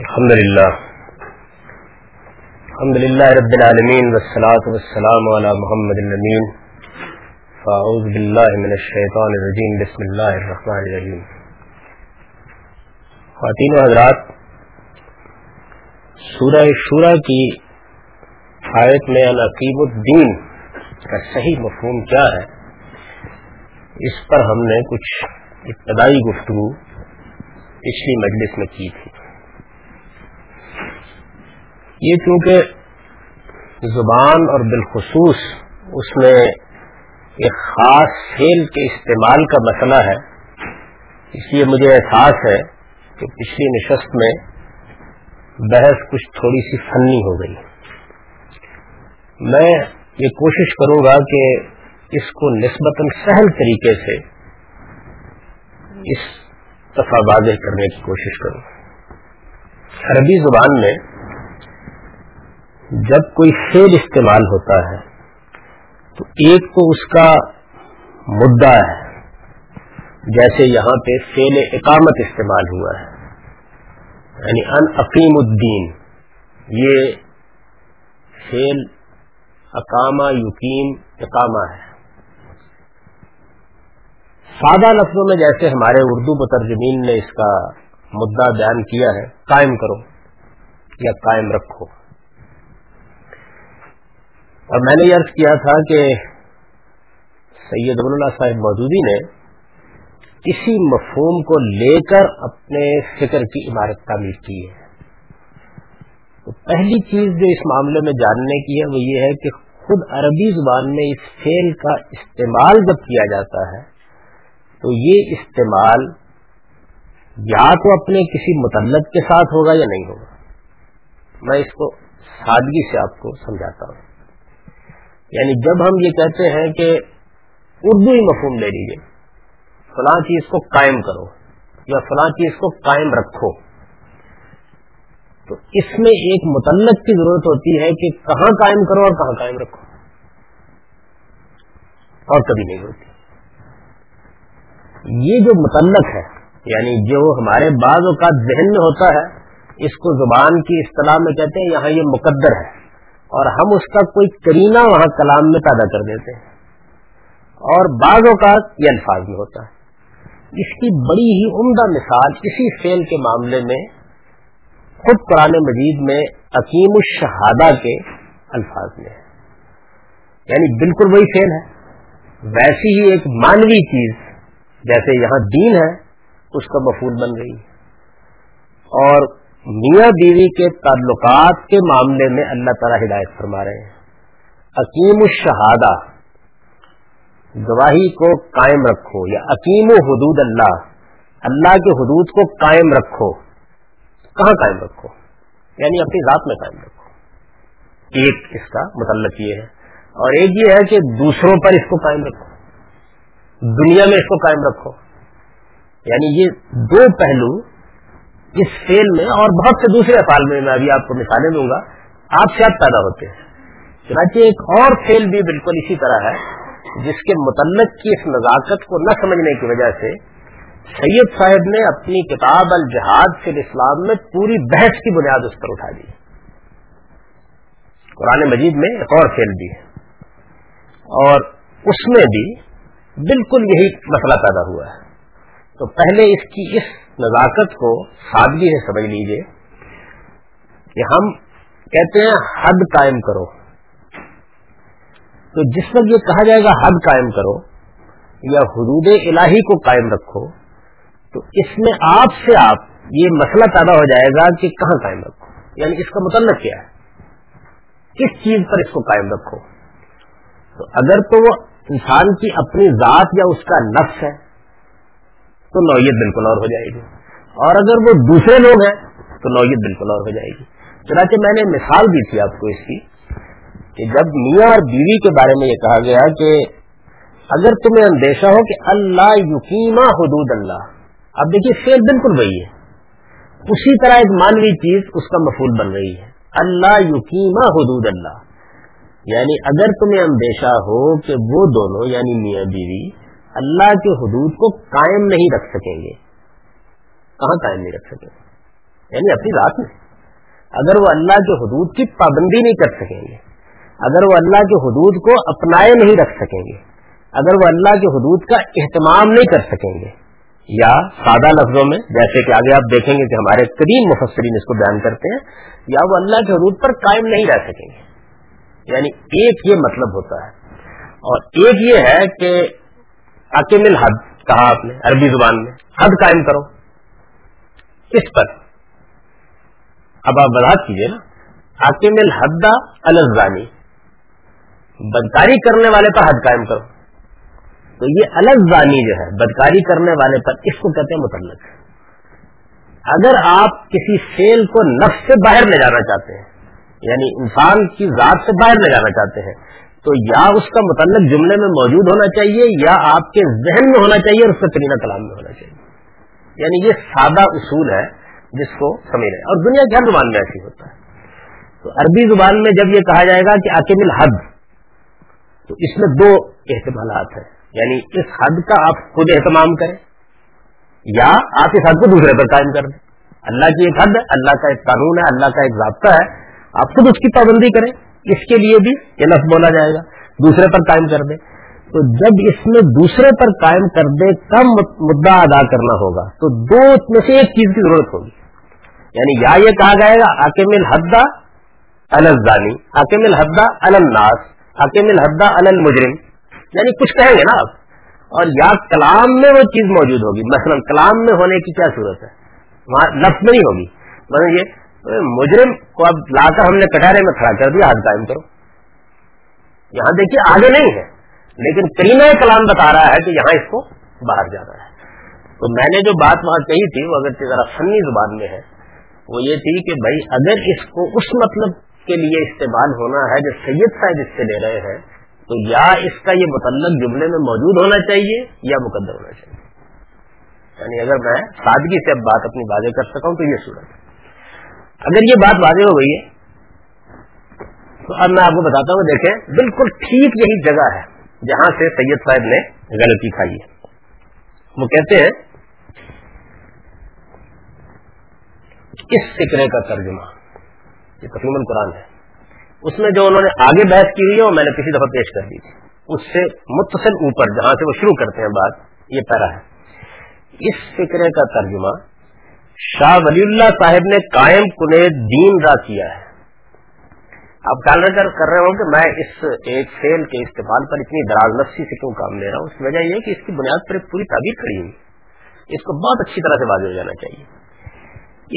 الحمد للہ الحمد للہ رب العالمین والصلاة والسلام على محمد الامین. فاعوذ باللہ من الشیطان الرجیم. بسم اللہ الرحمن الرحیم. خواتین و حضرات، سورہ شورہ کی آیت میں العقیب الدین کا صحیح مفہوم کیا ہے، اس پر ہم نے کچھ ابتدائی گفتگو پچھلی مجلس میں کی تھی۔ یہ چونکہ زبان اور بالخصوص اس میں ایک خاص فیل کے استعمال کا مسئلہ ہے، اس لیے مجھے احساس ہے کہ پچھلی نشست میں بحث کچھ تھوڑی سی فنی ہو گئی۔ میں یہ کوشش کروں گا کہ اس کو نسبتاً سہل طریقے سے اس دفعہ واضح کرنے کی کوشش کروں۔ عربی زبان میں جب کوئی فیل استعمال ہوتا ہے، تو ایک تو اس کا مدعا ہے۔ جیسے یہاں پہ فیل اقامت استعمال ہوا ہے۔ یعنی ان عقیم الدین، یہ فیل اقامہ یقین اقامہ ہے۔ سادہ لفظوں میں جیسے ہمارے اردو مترجمین نے اس کا مدعا بیان کیا ہے، قائم کرو یا قائم رکھو۔ اور میں نے یہ عرض کیا تھا کہ سید اللہ صاحب مودودی نے اسی مفہوم کو لے کر اپنے فکر کی عمارت تعمیر کی ہے۔ تو پہلی چیز جو اس معاملے میں جاننے کی ہے وہ یہ ہے کہ خود عربی زبان میں اس فیل کا استعمال جب کیا جاتا ہے، تو یہ استعمال یا تو اپنے کسی متعلق کے ساتھ ہوگا یا نہیں ہوگا۔ میں اس کو سادگی سے آپ کو سمجھاتا ہوں۔ یعنی جب ہم یہ کہتے ہیں کہ اردو ہی مفہوم لے لیجیے فلاں چیز کو قائم کرو یا فلاں چیز کو قائم رکھو۔ تو اس میں ایک متعلق کی ضرورت ہوتی ہے کہ کہاں قائم کرو اور کہاں قائم رکھو۔ اور کبھی نہیں ہوتی۔ یہ جو متعلق ہے یعنی جو ہمارے بعض اوقات ذہن میں ہوتا ہے، اس کو زبان کی اصطلاح میں کہتے ہیں، یہاں یہ مقدر ہے۔ اور ہم اس کا کوئی کرینہ وہاں کلام میں پیدا کر دیتے ہیں۔ اور بعض اوقات یہ الفاظ میں ہوتا ہے۔ اس کی بڑی ہی عمدہ مثال اسی فیل کے معاملے میں خود قرآن مجید میں عقیم الشہادہ کے الفاظ میں۔ ہے یعنی بالکل وہی فیل ہے۔ ویسی ہی ایک مانوی چیز جیسے یہاں دین ہے، اس کا مفول بن گئی۔ اور میاں بیوی کے تعلقات کے معاملے میں اللہ تعالیٰ ہدایت فرما رہے ہیں۔ عقیم الشہادہ، گواہی کو قائم رکھو، یا عقیم و حدود اللہ اللہ کے حدود کو قائم رکھو۔ کہاں قائم رکھو؟ یعنی اپنی ذات میں قائم رکھو۔ ایک اس کا متعلق یہ ہے۔ اور ایک یہ ہے کہ دوسروں پر اس کو قائم رکھو۔ دنیا میں اس کو قائم رکھو۔ یعنی یہ دو پہلو اس فیل میں اور بہت سے دوسرے افعال میں میں ابھی آپ کو مثالیں دوں گا، آپ سے آپ پیدا ہوتے ہیں۔ چنانچہ ایک اور فیل بھی بالکل اسی طرح ہے، جس کے متعلق کی اس نزاکت کو نہ سمجھنے کی وجہ سے سید صاحب نے اپنی کتاب الجہاد فی الاسلام میں پوری بحث کی بنیاد اس پر اٹھا دی۔ قرآن مجید میں ایک اور فیل بھی ہے۔ اور اس میں بھی بالکل یہی مسئلہ پیدا ہوا ہے۔ تو پہلے اس کی اس نزاکت کو سادگی سے سمجھ لیجیے کہ ہم کہتے ہیں حد قائم کرو۔ تو جس وقت یہ کہا جائے گا حد قائم کرو یا حدود الہی کو قائم رکھو، تو اس میں آپ سے آپ یہ مسئلہ پیدا ہو جائے گا کہ کہاں قائم رکھو یعنی اس کا مطلب کیا ہے؟ کس چیز پر اس کو قائم رکھو؟ تو اگر تو وہ انسان کی اپنی ذات یا اس کا نفس ہے تو نوعیت بالکل اور ہو جائے گی۔ اور اگر وہ دوسرے لوگ ہیں، تو نوعیت بالکل اور ہو جائے گی۔ چنانچہ میں نے مثال دی تھی آپ کو اس کی کہ جب میاں اور بیوی کے بارے میں یہ کہا گیا کہ اگر تمہیں اندیشہ ہو کہ اللہ یقیمہ حدود اللہ، اب دیکھیے فیل بالکل وہی ہے۔ اسی طرح ایک مانوی چیز اس کا مفول بن رہی ہے۔ اللہ یقیمہ حدود اللہ۔ یعنی اگر تمہیں اندیشہ ہو کہ وہ دونوں یعنی میاں بیوی اللہ کے حدود کو قائم نہیں رکھ سکیں گے۔ کہاں قائم نہیں رکھ سکیں گے؟ یعنی اپنی ذات میں۔ اگر وہ اللہ کے حدود کی پابندی نہیں کر سکیں گے، اگر وہ اللہ کے حدود کو اپنائے نہیں رکھ سکیں گے، اگر وہ اللہ کے حدود کا اہتمام نہیں کر سکیں گے۔ یا سادہ لفظوں میں، جیسے کہ آگے آپ دیکھیں گے کہ ہمارے قدیم مفسرین اس کو بیان کرتے ہیں، یا وہ اللہ کے حدود پر قائم نہیں رہ سکیں گے۔ یعنی ایک یہ مطلب ہوتا ہے۔ اور ایک یہ ہے کہ عقیم الحد کہا آپ نے، عربی زبان میں۔ حد قائم کرو۔ کس پر۔ اب آپ وضاحت کیجیے نا۔ عقیم الحدہ الزانی بدکاری کرنے والے پر حد قائم کرو۔ تو یہ الگ زانی جو ہے، بدکاری کرنے والے پر اس کو کہتے ہیں متعلق اگر آپ کسی فیل کو نفس سے باہر لے جانا چاہتے ہیں یعنی انسان کی ذات سے باہر لے جانا چاہتے ہیں تو یا اس کا متعلق جملے میں موجود ہونا چاہیے، یا آپ کے ذہن میں ہونا چاہیے اور اس کا ترینہ کلام میں ہونا چاہیے۔ یعنی یہ سادہ اصول ہے جس کو سمجھ رہے اور دنیا کی ہر زبان میں ایسی ہوتا ہے۔ تو عربی زبان میں جب یہ کہا جائے گا کہ عقیم الحد، تو اس میں دو احتمالات ہیں۔ یعنی اس حد کا آپ خود اہتمام کریں، یا آپ اس حد کو دوسرے پر قائم کر دیں۔ اللہ کی ایک حد ہے، اللہ کا ایک قانون ہے، اللہ کا ایک ضابطہ ہے۔ آپ خود اس کی پابندی کریں۔ اس کے لیے بھی یہ لفظ بولا جائے گا، دوسرے پر قائم کر دیں تو جب اس میں دوسرے پر قائم کر دے کم مدعا ادا کرنا ہوگا۔ تو دو میں سے ایک چیز کی ضرورت ہوگی۔ یعنی یا یہ کہا جائے گا، آکم الحدہ الزانی آکم الحدہ الناس آکم الحدہ المجرم یعنی کچھ کہیں گے نا آپ۔ اور یا کلام میں وہ چیز موجود ہوگی۔ مثلا کلام میں ہونے کی کیا صورت ہے؟ وہاں لفظ نہیں ہوگی۔ مطلب یہ مجرم کو اب لا کر ہم نے کٹارے میں کھڑا کر دیا ہاتھ قائم کرو۔ یہاں دیکھیے آگے نہیں ہے، لیکن کریمہ کلام بتا رہا ہے کہ یہاں اس کو باہر جانا ہے۔ تو میں نے جو بات وہاں کہی تھی، وہ اگر ذرا فنی زبان میں ہے، وہ یہ تھی کہ بھائی اگر اس کو اس مطلب کے لیے استعمال ہونا ہے جو سید صاحب اس سے لے رہے ہیں، تو یا اس کا یہ متعلق جملے میں موجود ہونا چاہیے یا مقدر ہونا چاہیے۔ یعنی اگر میں سادگی سے اب بات اپنی واضح کر سکا ہوں تو یہ صورت اگر یہ بات واضح ہو گئی ہے، تو اب میں آپ کو بتاتا ہوں، دیکھیں، بالکل ٹھیک یہی جگہ ہے جہاں سے سید صاحب نے غلطی کھائی ہے۔ وہ کہتے ہیں، اس فکرے کا ترجمہ، یہ تقریباً قرآن ہے۔ اس میں جو انہوں نے آگے بحث کی ہوئی ہے، وہ میں نے کسی دفعہ پیش کر دی تھی۔ اس سے متصل اوپر جہاں سے وہ شروع کرتے ہیں بات، یہ پیرا ہے۔ اس فکرے کا ترجمہ شاہ ولی اللہ صاحب نے قائم کنے دین را کیا ہے۔ آپ خیال کر رہے ہوں کہ میں اس ایک فیل کے استعمال پر اتنی دراز نفسی سے کیوں کام لے رہا ہوں؟ اس کی وجہ یہ کہ اس کی بنیاد پر ایک پوری تعبیر کھڑی ہوئی۔ اس کو بہت اچھی طرح سے واضح ہو جانا چاہیے۔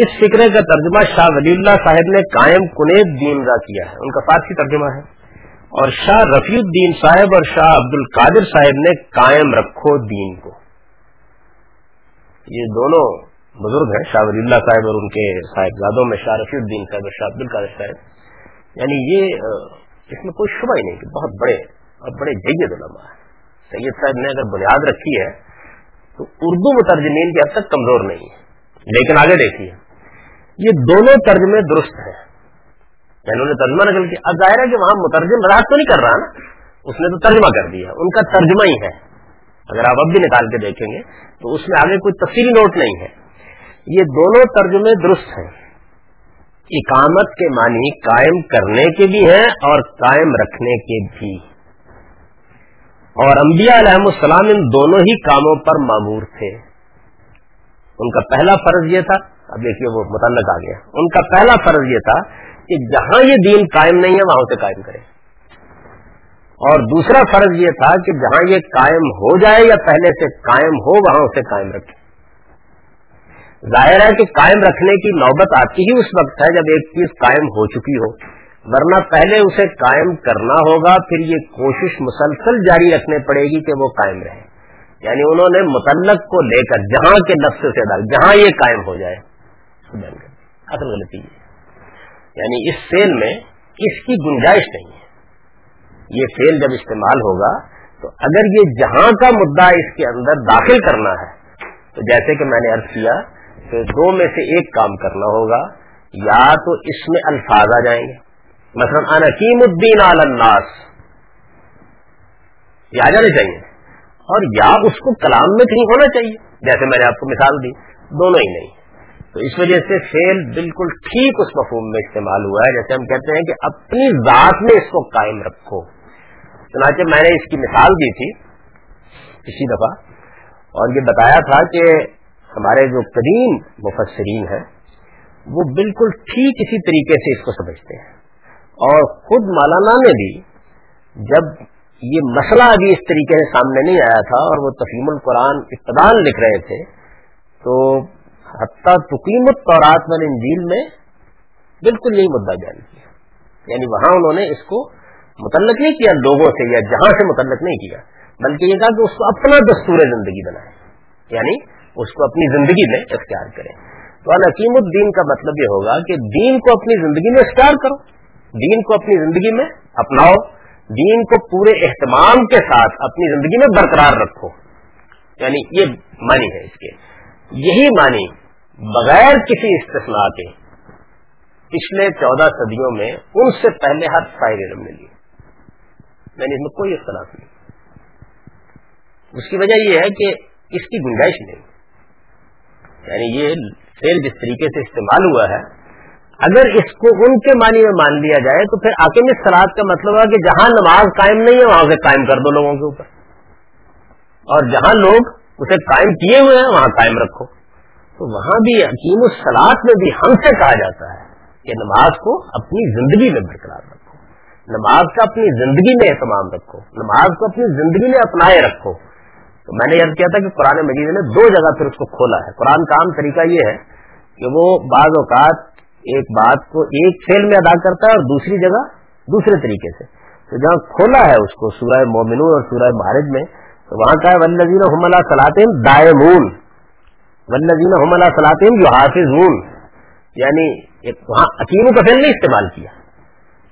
اس فکرے کا ترجمہ شاہ ولی اللہ صاحب نے قائم کنیب دین کا کیا ہے۔ ان کا فارسی ترجمہ ہے۔ اور شاہ رفیع الدین صاحب اور شاہ عبد القادر صاحب نے قائم رکھو دین کو۔ یہ دونوں بزرگ ہیں، شاہ ولی اللہ صاحب اور ان کے صاحبزادوں میں شاہ رفیع الدین صاحب اور شاہ عبد القادر صاحب۔ یعنی یہ اس میں کوئی شبہ ہی نہیں کہ بہت بڑے اور بڑے جید علماء ہیں۔ سید صاحب نے اگر بنیاد رکھی ہے تو اردو مترجمین کی حد تک کمزور نہیں ہے، لیکن آگے دیکھیے۔ یہ دونوں ترجمے درست ہیں۔ یعنی انہوں نے ترجمہ نکل کیا۔ اب ظاہر ہے کہ وہاں مترجم راحت تو نہیں کر رہا نا۔ اس نے تو ترجمہ کر دیا۔ ان کا ترجمہ ہی ہے۔ اگر آپ اب بھی نکال کے دیکھیں گے تو اس میں آگے کوئی تفصیلی نوٹ نہیں ہے۔ یہ دونوں ترجمے درست ہیں۔ اقامت کے معنی قائم کرنے کے بھی ہیں اور قائم رکھنے کے بھی۔ اور انبیاء علیہ السلام ان دونوں ہی کاموں پر معمور تھے۔ ان کا پہلا فرض یہ تھا، اب دیکھیے وہ متعلق آ گیا۔ ان کا پہلا فرض یہ تھا کہ جہاں یہ دین قائم نہیں ہے، وہاں اسے قائم کرے اور دوسرا فرض یہ تھا کہ جہاں یہ قائم ہو جائے یا پہلے سے قائم ہو، وہاں اسے قائم رکھے ظاہر ہے کہ قائم رکھنے کی نوبت آتی ہی اس وقت ہے جب ایک چیز قائم ہو چکی ہو۔ ورنہ پہلے اسے قائم کرنا ہوگا، پھر یہ کوشش مسلسل جاری رکھنے پڑے گی کہ وہ قائم رہے۔ یعنی انہوں نے متعلق کو لے کر جہاں کے لفظ سے ڈال جہاں یہ قائم ہو جائے اصل غلطی ہے۔ یعنی اس فیل میں اس کی گنجائش نہیں ہے۔ یہ فیل جب استعمال ہوگا تو اگر یہ جہاں کا مدعا اس کے اندر داخل کرنا ہے، تو جیسے کہ میں نے ارض کیا کہ دو میں سے ایک کام کرنا ہوگا، یا تو اس میں الفاظ آ جائیں گے۔ مثلا انکیم الدین الناس۔ یہ آ جانے چاہیے۔ اور یا اس کو کلام میں کہیں ہونا چاہیے۔ جیسے میں نے آپ کو مثال دی، دونوں ہی نہیں۔ تو اس وجہ سے فیل بالکل ٹھیک اس مفہوم میں استعمال ہوا ہے۔ جیسے ہم کہتے ہیں کہ اپنی ذات میں اس کو قائم رکھو۔ چنانچہ میں نے اس کی مثال دی تھی، اسی دفعہ۔ اور یہ بتایا تھا کہ ہمارے جو قدیم مفسرین ہیں، وہ بالکل ٹھیک اسی طریقے سے اس کو سمجھتے ہیں۔ اور خود مولانا نے بھی جب یہ مسئلہ ابھی اس طریقے سے سامنے نہیں آیا تھا اور وہ تفیم القرآن ابتدان لکھ رہے تھے، تو حتیٰ تقیم الطورات والے انجیل میں بالکل یہی مدعا بیان کیا۔ یعنی وہاں انہوں نے اس کو متعلق نہیں کیا لوگوں سے یا جہاں سے متعلق نہیں کیا، بلکہ یہ کہا کہ اس کو اپنا دستور زندگی بنائے۔ یعنی اس کو اپنی زندگی میں اختیار کرے تو الحکیم الدین کا مطلب یہ ہوگا کہ دین کو اپنی زندگی میں اختیار کرو۔ دین کو اپنی زندگی میں اپناؤ۔ دین کو پورے اہتمام کے ساتھ اپنی زندگی میں برقرار رکھو۔ یعنی یہ معنی ہے اس کے۔ یہی معنی بغیر کسی استثناء کے پچھلے چودہ صدیوں میں ان سے پہلے ہر شاعر علم نے لیے۔ یعنی اس میں کوئی اختلاف نہیں۔ اس کی وجہ یہ ہے کہ اس کی گنجائش نہیں۔ یعنی یہ فیل جس طریقے سے استعمال ہوا ہے، اگر اس کو ان کے معنی میں مان لیا جائے تو پھر آکم سلاد کا مطلب ہے کہ جہاں نماز قائم نہیں ہے، وہاں سے قائم کر دو لوگوں کے اوپر۔ اور جہاں لوگ اسے قائم کیے ہوئے ہیں، وہاں قائم رکھو۔ تو وہاں بھی حکیم السلاط میں بھی ہم سے کہا جاتا ہے کہ نماز کو اپنی زندگی میں برقرار رکھو۔ نماز کا اپنی زندگی میں اہتمام رکھو۔ نماز کو اپنی زندگی میں اپنائے رکھو۔ تو میں نے یاد کیا تھا کہ قرآن مجید نے دو جگہ پھر اس کو کھولا ہے۔ قرآن کا عام طریقہ یہ ہے کہ وہ بعض اوقات ایک بات کو ایک فیل میں ادا کرتا ہے اور دوسری جگہ دوسرے طریقے سے۔ تو جہاں کھولا ہے اس کو سورہ مومنو اور سورہ مہارج میں، تو وہاں کا ہے ولزین حملہ سلاطین دائمون۔ ولزین حملہ سلاطین جو حافظ یعنی وہاں عقیم کا فیل نہیں استعمال کیا،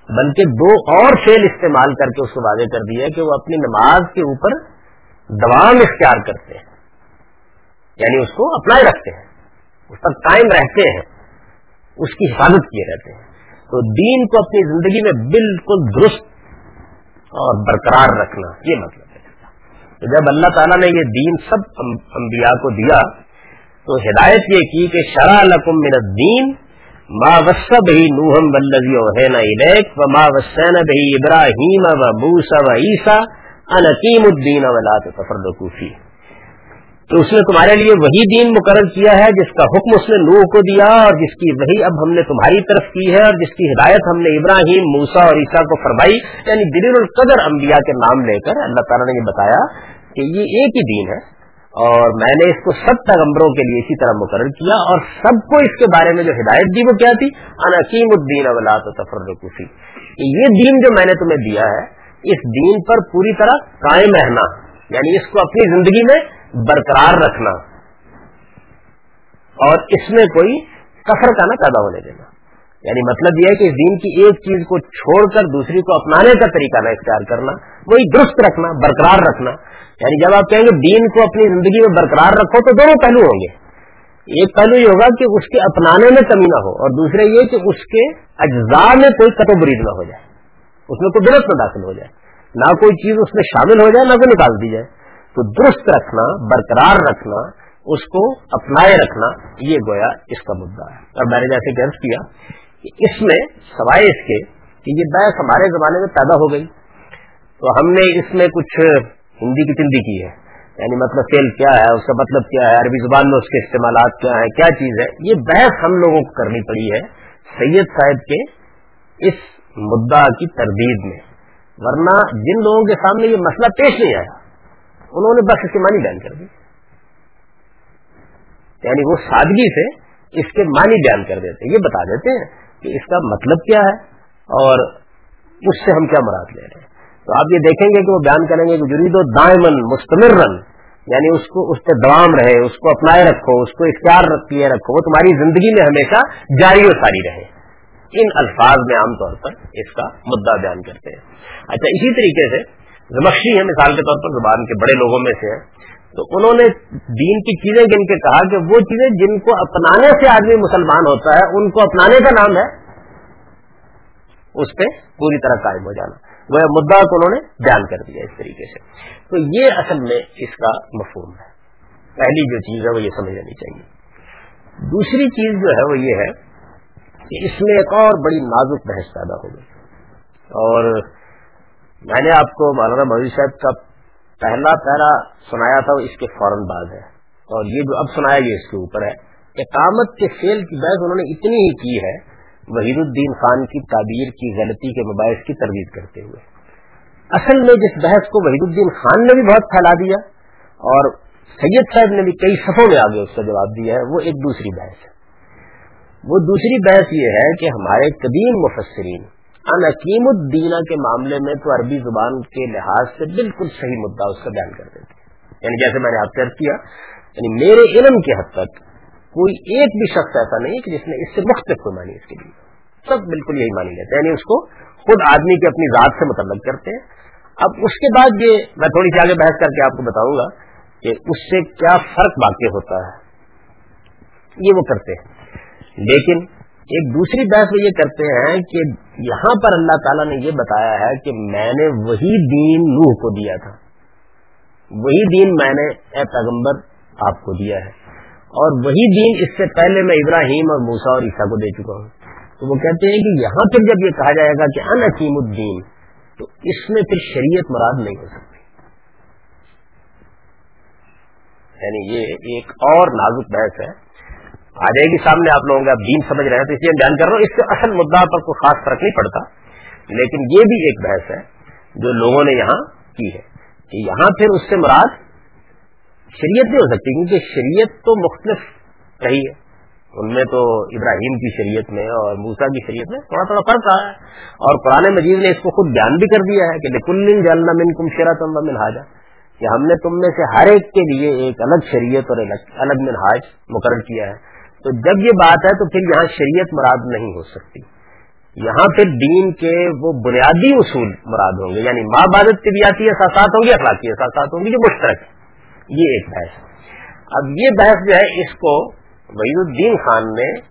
بلکہ دو اور فیل استعمال کر کے اس کو واضح کر دیا کہ وہ اپنی نماز کے اوپر دوام اختیار کرتے ہیں۔ یعنی اس کو اپنائے رکھتے ہیں۔ اس پر قائم رہتے ہیں۔ اس کی حفاظت کیے رہتے ہیں۔ تو دین کو اپنی زندگی میں بالکل درست اور برقرار رکھنا یہ مطلب ہے۔ تو جب اللہ تعالیٰ نے یہ دین سب انبیاء کو دیا، تو ہدایت یہ کی کہ شرح لکم من الدین، ما وسب ہی نوہم بلزی الیک و ما وسین بہی ابراہیم و موسا و عیسا انقیم الدین ولا تفرقوا فیہ۔ تو اس نے تمہارے لیے وہی دین مقرر کیا ہے جس کا حکم اس نے نوح کو دیا اور جس کی وہی اب ہم نے تمہاری طرف کی ہے اور جس کی ہدایت ہم نے ابراہیم موسا اور عیسیٰ کو فرمائی یعنی دلیل القدر انبیاء کے نام لے کر اللہ تعالیٰ نے یہ بتایا کہ یہ ایک ہی دین ہے اور میں نے اس کو سب پیغمبروں کے لیے اسی طرح مقرر کیا اور سب کو اس کے بارے میں جو ہدایت دی وہ کیا تھی؟ انقیم الدین اولاد تفرقی یہ دین جو میں نے تمہیں دیا ہے اس دین پر پوری طرح قائم رہنا یعنی اس کو اپنی زندگی میں برقرار رکھنا، اور اس میں کوئی کفر کا نہ پیدا ہونے دینا۔ یعنی مطلب یہ ہے کہ دین کی ایک چیز کو چھوڑ کر دوسری کو اپنانے کا طریقہ نہ اختیار کرنا، وہی درست رکھنا، برقرار رکھنا۔ یعنی جب آپ کہیں گے دین کو اپنی زندگی میں برقرار رکھو تو دونوں پہلو ہوں گے۔ ایک پہلو یہ ہوگا کہ اس کے اپنانے میں کمی نہ ہو، اور دوسرے یہ کہ اس کے اجزاء میں کوئی قطو برید نہ ہو جائے۔ اس میں کوئی درست نہ داخل ہو جائے۔ نہ کوئی چیز اس میں شامل ہو جائے، نہ کوئی نکال دی جائے۔ تو درست رکھنا، برقرار رکھنا، اس کو اپنائے رکھنا، یہ گویا اس کا مدعا ہے۔ اور میں نے جیسے گرد کیا کہ اس میں سوائے اس کے کہ یہ بحث ہمارے زمانے میں پیدا ہو گئی۔ تو ہم نے اس میں کچھ ہندی کی تندی کی ہے۔ یعنی مطلب تیل کیا ہے، اس کا مطلب کیا ہے، عربی زبان میں اس کے استعمالات کیا ہے کیا چیز ہے۔ یہ بحث ہم لوگوں کو کرنی پڑی ہے۔ سید صاحب کے اس مدعا کی تردید میں۔ ورنہ جن لوگوں کے سامنے یہ مسئلہ پیش نہیں آیا، انہوں نے بس اس کے معنی بیان کر دی۔ یعنی وہ سادگی سے اس کے معنی بیان کر دیتے یہ بتا دیتے ہیں کہ اس کا مطلب کیا ہے اور اس سے ہم کیا مراد لے رہے ہیں۔ تو آپ یہ دیکھیں گے کہ وہ بیان کریں گے کہ جرید و دائمن مستمر رن یعنی اس کو، اس پہ دوام رہے، اس کو اپنائے رکھو، اس کو اختیار کیے رکھو، وہ تمہاری زندگی میں ہمیشہ جاری و ساری رہے۔ ان الفاظ میں عام طور پر اس کا مدعا بیان کرتے ہیں۔ اچھا اسی طریقے سے زمخشی ہے، مثال کے طور پر زبان کے بڑے لوگوں میں سے تو انہوں نے دین کی چیزیں گن کے کہا کہ وہ چیزیں جن کو اپنانے سے آدمی مسلمان ہوتا ہے، ان کو اپنانے کا نام ہے اس پہ پوری طرح قائم ہو جانا۔ وہ مدعا کو انہوں نے بیان کر دیا اس طریقے سے۔ تو یہ اصل میں اس کا مفہوم ہے۔ پہلی جو چیز ہے وہ یہ سمجھ لینی چاہیے۔ دوسری چیز جو ہے وہ یہ ہے کہ اس میں ایک اور بڑی نازک بحث پیدا ہو گئی۔ اور میں نے آپ کو مولانا مودی صاحب کا پہلا پہلا سنایا تھا، وہ اس کے فوراً بعد ہے۔ اور یہ جو اب سنایا گیا، اس کے اوپر ہے۔ اقامت کے فیل کی بحث انہوں نے اتنی ہی کی ہے، وحید الدین خان کی تعبیر کی غلطی کے مباحث کی تردید کرتے ہوئے۔ اصل میں جس بحث کو وحید الدین خان نے بھی بہت پھیلا دیا اور سید صاحب نے بھی کئی صفوں میں آگے اس کا جواب دیا ہے، وہ ایک دوسری بحث ہے۔ وہ دوسری بحث یہ ہے کہ ہمارے قدیم مفسرین انکیم الدینہ کے معاملے میں تو عربی زبان کے لحاظ سے بالکل صحیح مدعا اس کا بیان کرتے تھے یعنی جیسے میں نے آپ کر کیا یعنی میرے علم کے حد تک کوئی ایک بھی شخص ایسا نہیں کہ جس نے اس سے مختلف کوئی مانی اس کے لیے۔ سب بالکل یہی مانی لیتے ہیں۔ یعنی اس کو خود آدمی کی اپنی ذات سے متعلق کرتے ہیں۔ اب اس کے بعد یہ میں تھوڑی سی آگے بحث کر کے آپ کو بتاؤں گا کہ اس سے کیا فرق واقع ہوتا ہے۔ یہ وہ کرتے ہیں۔ لیکن ایک دوسری بحث وہ یہ کرتے ہیں کہ یہاں پر اللہ تعالیٰ نے یہ بتایا ہے کہ میں نے وہی دین نوح کو دیا تھا۔ وہی دین میں نے اے پیغمبر آپ کو دیا ہے۔ اور وہی دین اس سے پہلے میں ابراہیم اور موسا اور عیسیٰ کو دے چکا ہوں۔ تو وہ کہتے ہیں کہ یہاں پھر جب یہ کہا جائے گا کہ ان عقیم الدین، تو اس میں پھر شریعت مراد نہیں ہو سکتی۔ یعنی یہ ایک اور نازک بحث ہے۔ آ جائے گی سامنے آپ لوگوں کا دین سمجھ رہے ہیں تو اس لیے بیان کر رہا ہوں اس سے اصل مدعا پر کوئی خاص فرق نہیں پڑتا، لیکن یہ بھی ایک بحث ہے جو لوگوں نے یہاں کی ہے کہ یہاں پھر اس سے مراد شریعت نہیں ہو سکتی، کیونکہ شریعت تو مختلف رہی ہے۔ ان میں تو ابراہیم کی شریعت میں اور موسا کی شریعت میں تھوڑا تھوڑا فرق رہا ہے۔ اور قرآن مجید نے اس کو خود بیان بھی کر دیا ہے کہ کل جلنا من کم شرط منہاجا کہ ہم نے تم میں سے ہر ایک کے لیے ایک الگ شریعت اور الگ منہاج مقرر کیا ہے۔ تو جب یہ بات ہے تو پھر یہاں شریعت مراد نہیں ہو سکتی۔ یہاں پھر دین کے وہ بنیادی اصول مراد ہوں گے یعنی ماں بادت کے بھی آتی احساسات ہوں گے، اخلاقی احساسات ہوں گے جو مشترک یہ ایک بحث اب یہ بحث جو ہے، اس کو وحید الدین خان نے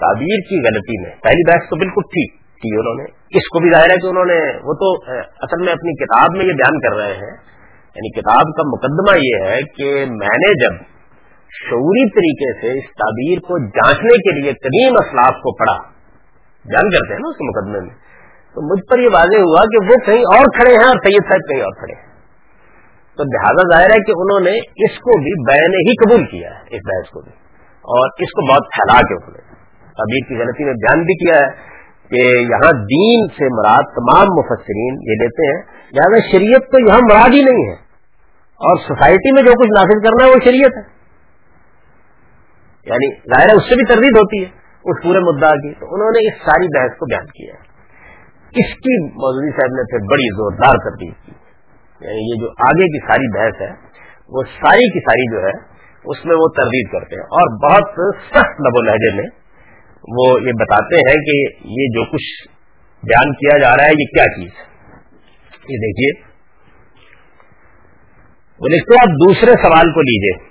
تعبیر کی غلطی میں، پہلی بحث تو بالکل ٹھیک کی انہوں نے۔ اس کو بھی ظاہر ہے کہ انہوں نے، وہ تو اصل میں اپنی کتاب میں یہ بیان کر رہے ہیں۔ یعنی کتاب کا مقدمہ یہ ہے کہ میں نے جب شعوری طریقے سے اس تعبیر کو جانچنے کے لیے قدیم اسلاف کو پڑھا۔ بیان کرتے ہیں نا اس مقدمے میں۔ تو مجھ پر یہ واضح ہوا کہ وہ کہیں اور کھڑے ہیں اور سید صاحب کہیں اور کھڑے ہیں۔ تو لہٰذا ظاہر ہے کہ انہوں نے اس کو بھی بین ہی قبول کیا ہے، اس بحث کو بھی۔ اور اس کو بہت پھیلا کے انہوں نے ابھی کی غلطی میں بیان بھی کیا ہے کہ یہاں دین سے مراد تمام مفسرین یہ لیتے ہیں، لہٰذا شریعت تو یہاں مراد ہی نہیں ہے۔ اور سوسائٹی میں جو کچھ نافذ کرنا ہے وہ شریعت ہے۔ یعنی ظاہر ہے اس سے بھی تردید ہوتی ہے اس پورے مدعا کی، تو انہوں نے اس ساری بحث کو بیان کیا۔ ہے اس کی مودودی صاحب نے پھر بڑی زوردار تردید کی؟ یعنی یہ جو آگے کی ساری بحث ہے، وہ ساری کی ساری جو ہے، اس میں وہ تردید کرتے ہیں۔ اور بہت سخت لب و لہجے میں وہ یہ بتاتے ہیں کہ یہ جو کچھ بیان کیا جا رہا ہے، یہ کیا چیز ہے؟ یہ دیکھیے۔ وہ لکھتے آپ دوسرے سوال کو لیجیے۔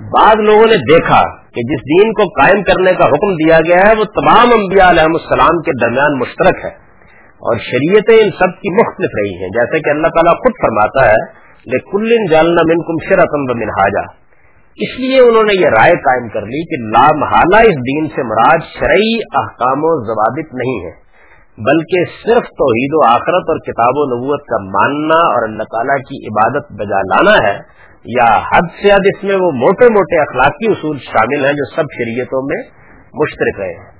بعض لوگوں نے دیکھا کہ جس دین کو قائم کرنے کا حکم دیا گیا ہے، وہ تمام انبیاء علیہ السلام کے درمیان مشترک ہے۔ اور شریعتیں ان سب کی مختلف رہی ہیں۔ جیسے کہ اللہ تعالیٰ خود فرماتا ہے لیکن جالنا من کم شرطم منہاجا اس لیے انہوں نے یہ رائے قائم کر لی کہ لا محالہ اس دین سے مراد شرعی احکام و ضوابط نہیں ہے بلکہ صرف توحید و آخرت اور کتاب و نبوت کا ماننا اور اللہ تعالیٰ کی عبادت بجا لانا ہے۔ یا حد سے حد اس میں وہ موٹے موٹے اخلاقی اصول شامل ہیں جو سب شریعتوں میں مشترک رہے ہیں۔